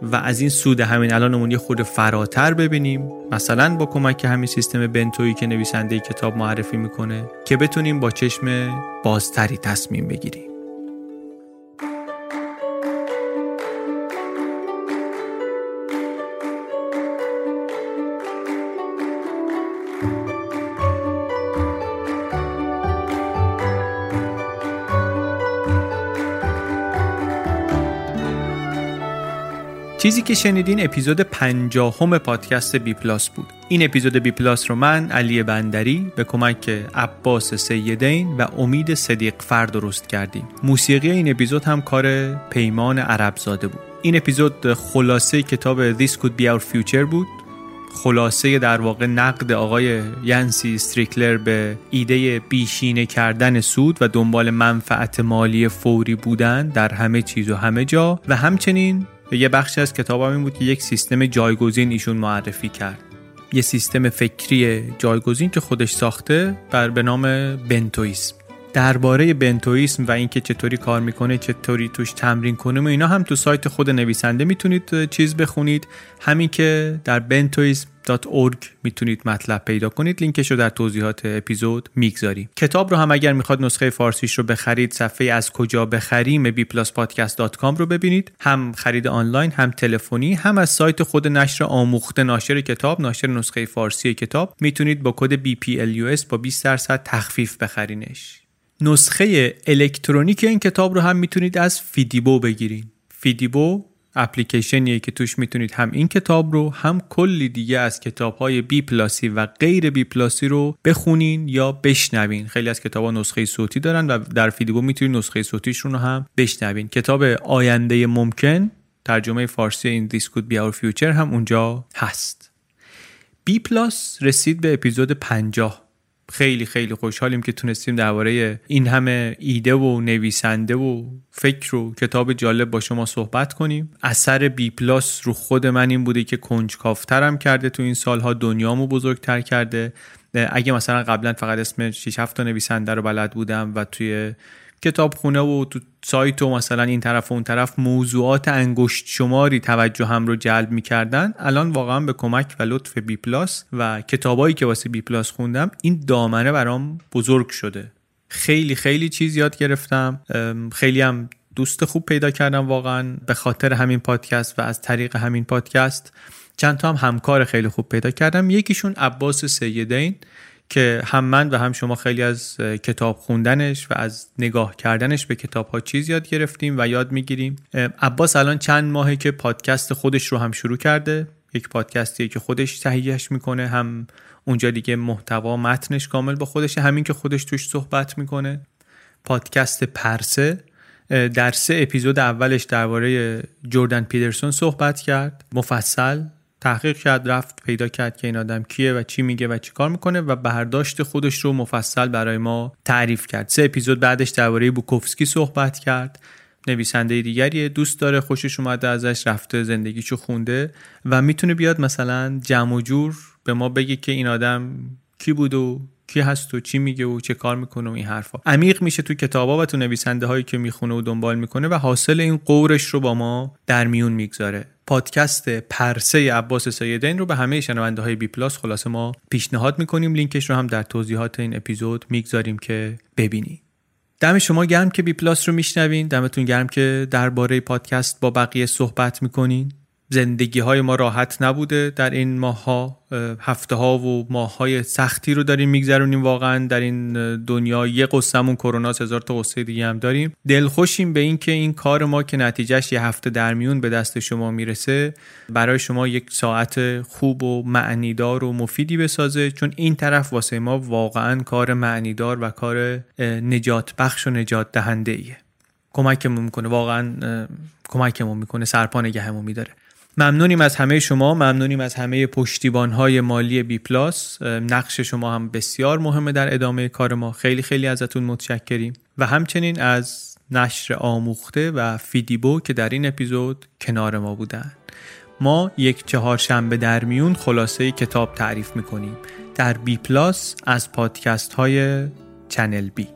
و از این سود همین الانمون یه خود فراتر ببینیم. مثلا با کمک همین سیستم بنتویی که نویسنده کتاب معرفی می‌کنه که بتونیم با چشم بازتری تصمیم بگیریم. چیزی که شنیدین اپیزود پنجاهم پادکست بی پلاس بود. این اپیزود بی پلاس رو من علی بندری به کمک عباس سیدین و امید صدیق فر درست کردیم. موسیقی این اپیزود هم کار پیمان عربزاده بود. این اپیزود خلاصه کتاب This Could Be Our Future بود. خلاصه در واقع نقد آقای ینسی استریکلر به ایده بیشینه کردن سود و دنبال منفعت مالی فوری بودن در همه چیز و همه جا و همچنین یه بخشی از کتابم این بود که یک سیستم جایگزین ایشون معرفی کرد. یه سیستم فکری جایگزین که خودش ساخته بر به نام بنتویسم. درباره بنتویسم و اینکه چطوری کار می‌کنه چطوری توش تمرین کنیم و اینا هم تو سایت خود نویسنده می‌تونید چیز بخونید. همین که در bentoism.org می‌تونید مطلب پیدا کنید. لینکش رو در توضیحات اپیزود می‌گذاریم. کتاب رو هم اگر می‌خواد نسخه فارسیش رو بخرید صفحه از کجا بخریم bpluspodcast.com رو ببینید. هم خرید آنلاین هم تلفنی هم از سایت خود نشر آموخته ناشر کتاب ناشر نسخه فارسی کتاب. می‌تونید با کد BPLUS با 20 درصد تخفیف بخرینش. نسخه الکترونیک این کتاب رو هم می‌تونید از فیدیبو بگیرین. فیدیبو اپلیکیشنیه که توش می‌تونید هم این کتاب رو هم کلی دیگه از کتاب های بی پلاسی و غیر بی پلاسی رو بخونین یا بشنوین. خیلی از کتاب ها نسخه صوتی دارن و در فیدیبو می‌تونید نسخه صوتیشون رو هم بشنوین. کتاب آینده ممکن ترجمه فارسی این Could Be Our Future هم اونجا هست. بی پلاس رسید به اپیزود 50 خیلی خیلی خوشحالیم که تونستیم درباره این همه ایده و نویسنده و فکر و کتاب جالب با شما صحبت کنیم. اثر بی پلاس رو خود من این بوده که کنجکافترم کرده تو این سالها دنیامو بزرگتر کرده. اگه مثلا قبلا فقط اسم 6 7 تا نویسنده رو بلد بودم و توی کتابخونه و تو سایت و مثلا این طرف و اون طرف موضوعات انگشت شماری توجهم رو جلب می‌کردن. الان واقعا به کمک و لطف بی پلاس و کتابایی که واسه بی پلاس خوندم این دامنه برام بزرگ شده. خیلی خیلی چیز یاد گرفتم. خیلی هم دوست خوب پیدا کردم واقعا به خاطر همین پادکست و از طریق همین پادکست. چند تا هم همکار خیلی خوب پیدا کردم. یکیشون عباس سیدین. که هم من و هم شما خیلی از کتاب خوندنش و از نگاه کردنش به کتاب ها چیز یاد گرفتیم و یاد می‌گیریم. عباس الان چند ماهه که پادکست خودش رو هم شروع کرده. یک پادکستیه که خودش تهیهش می‌کنه هم اونجا دیگه محتوا متنش کامل با خودشه همین که خودش توش صحبت می‌کنه. پادکست پرسه. در سه اپیزود اولش درباره جردن پیدرسون صحبت کرد. مفصل. تحقیق کرد رفت پیدا کرد که این آدم کیه و چی میگه و چی کار می‌کنه و برداشت خودش رو مفصل برای ما تعریف کرد. سه اپیزود بعدش درباره بوکوفسکی صحبت کرد. نویسنده دیگریه دوست داره خوشش اومده ازش رفته زندگیشو خونده و می‌تونه بیاد مثلا جمع و جور به ما بگه که این آدم کی بود و کی هست و چی میگه و چه کار می‌کنه و این حرفا. عمیق میشه تو کتابا و تو نویسنده هایی که می‌خونه و دنبال می‌کنه و حاصل این غورش رو با ما در میون می‌گذاره. پادکست پرسه عباس سیدین رو به همه شنونده های بی پلاس خلاصه ما پیشنهاد می‌کنیم. لینکش رو هم در توضیحات این اپیزود می‌گذاریم که ببینی. دم شما گرم که بی پلاس رو میشنوین. دمتون گرم که درباره پادکست با بقیه صحبت می‌کنین. زندگی های ما راحت نبوده در این ماه ها هفته ها و ماه های سختی رو داریم میگذرونیم واقعا. در این دنیا یه قصهمون کرونا هزار تا قصه دیگه هم داریم. دلخوشیم به اینکه این کار ما که نتیجهش یه هفته در میون به دست شما می‌رسه برای شما یک ساعت خوب و معنیدار و مفیدی بسازه. چون این طرف واسه ما واقعا کار معنیدار و کار نجات بخش و نجات دهنده ایه کمکمون می‌کنه واقعا کمکمون می‌کنه سرپا نگهمون میداره. ممنونیم از همه شما ممنونیم از همه پشتیبان های مالی بی پلاس. نقش شما هم بسیار مهمه در ادامه کار ما. خیلی خیلی ازتون متشکریم. و همچنین از نشر آموخته و فیدیبو که در این اپیزود کنار ما بودن. ما یک چهارشنبه در میون خلاصه کتاب تعریف می‌کنیم. در بی پلاس از پادکست های چنل بی.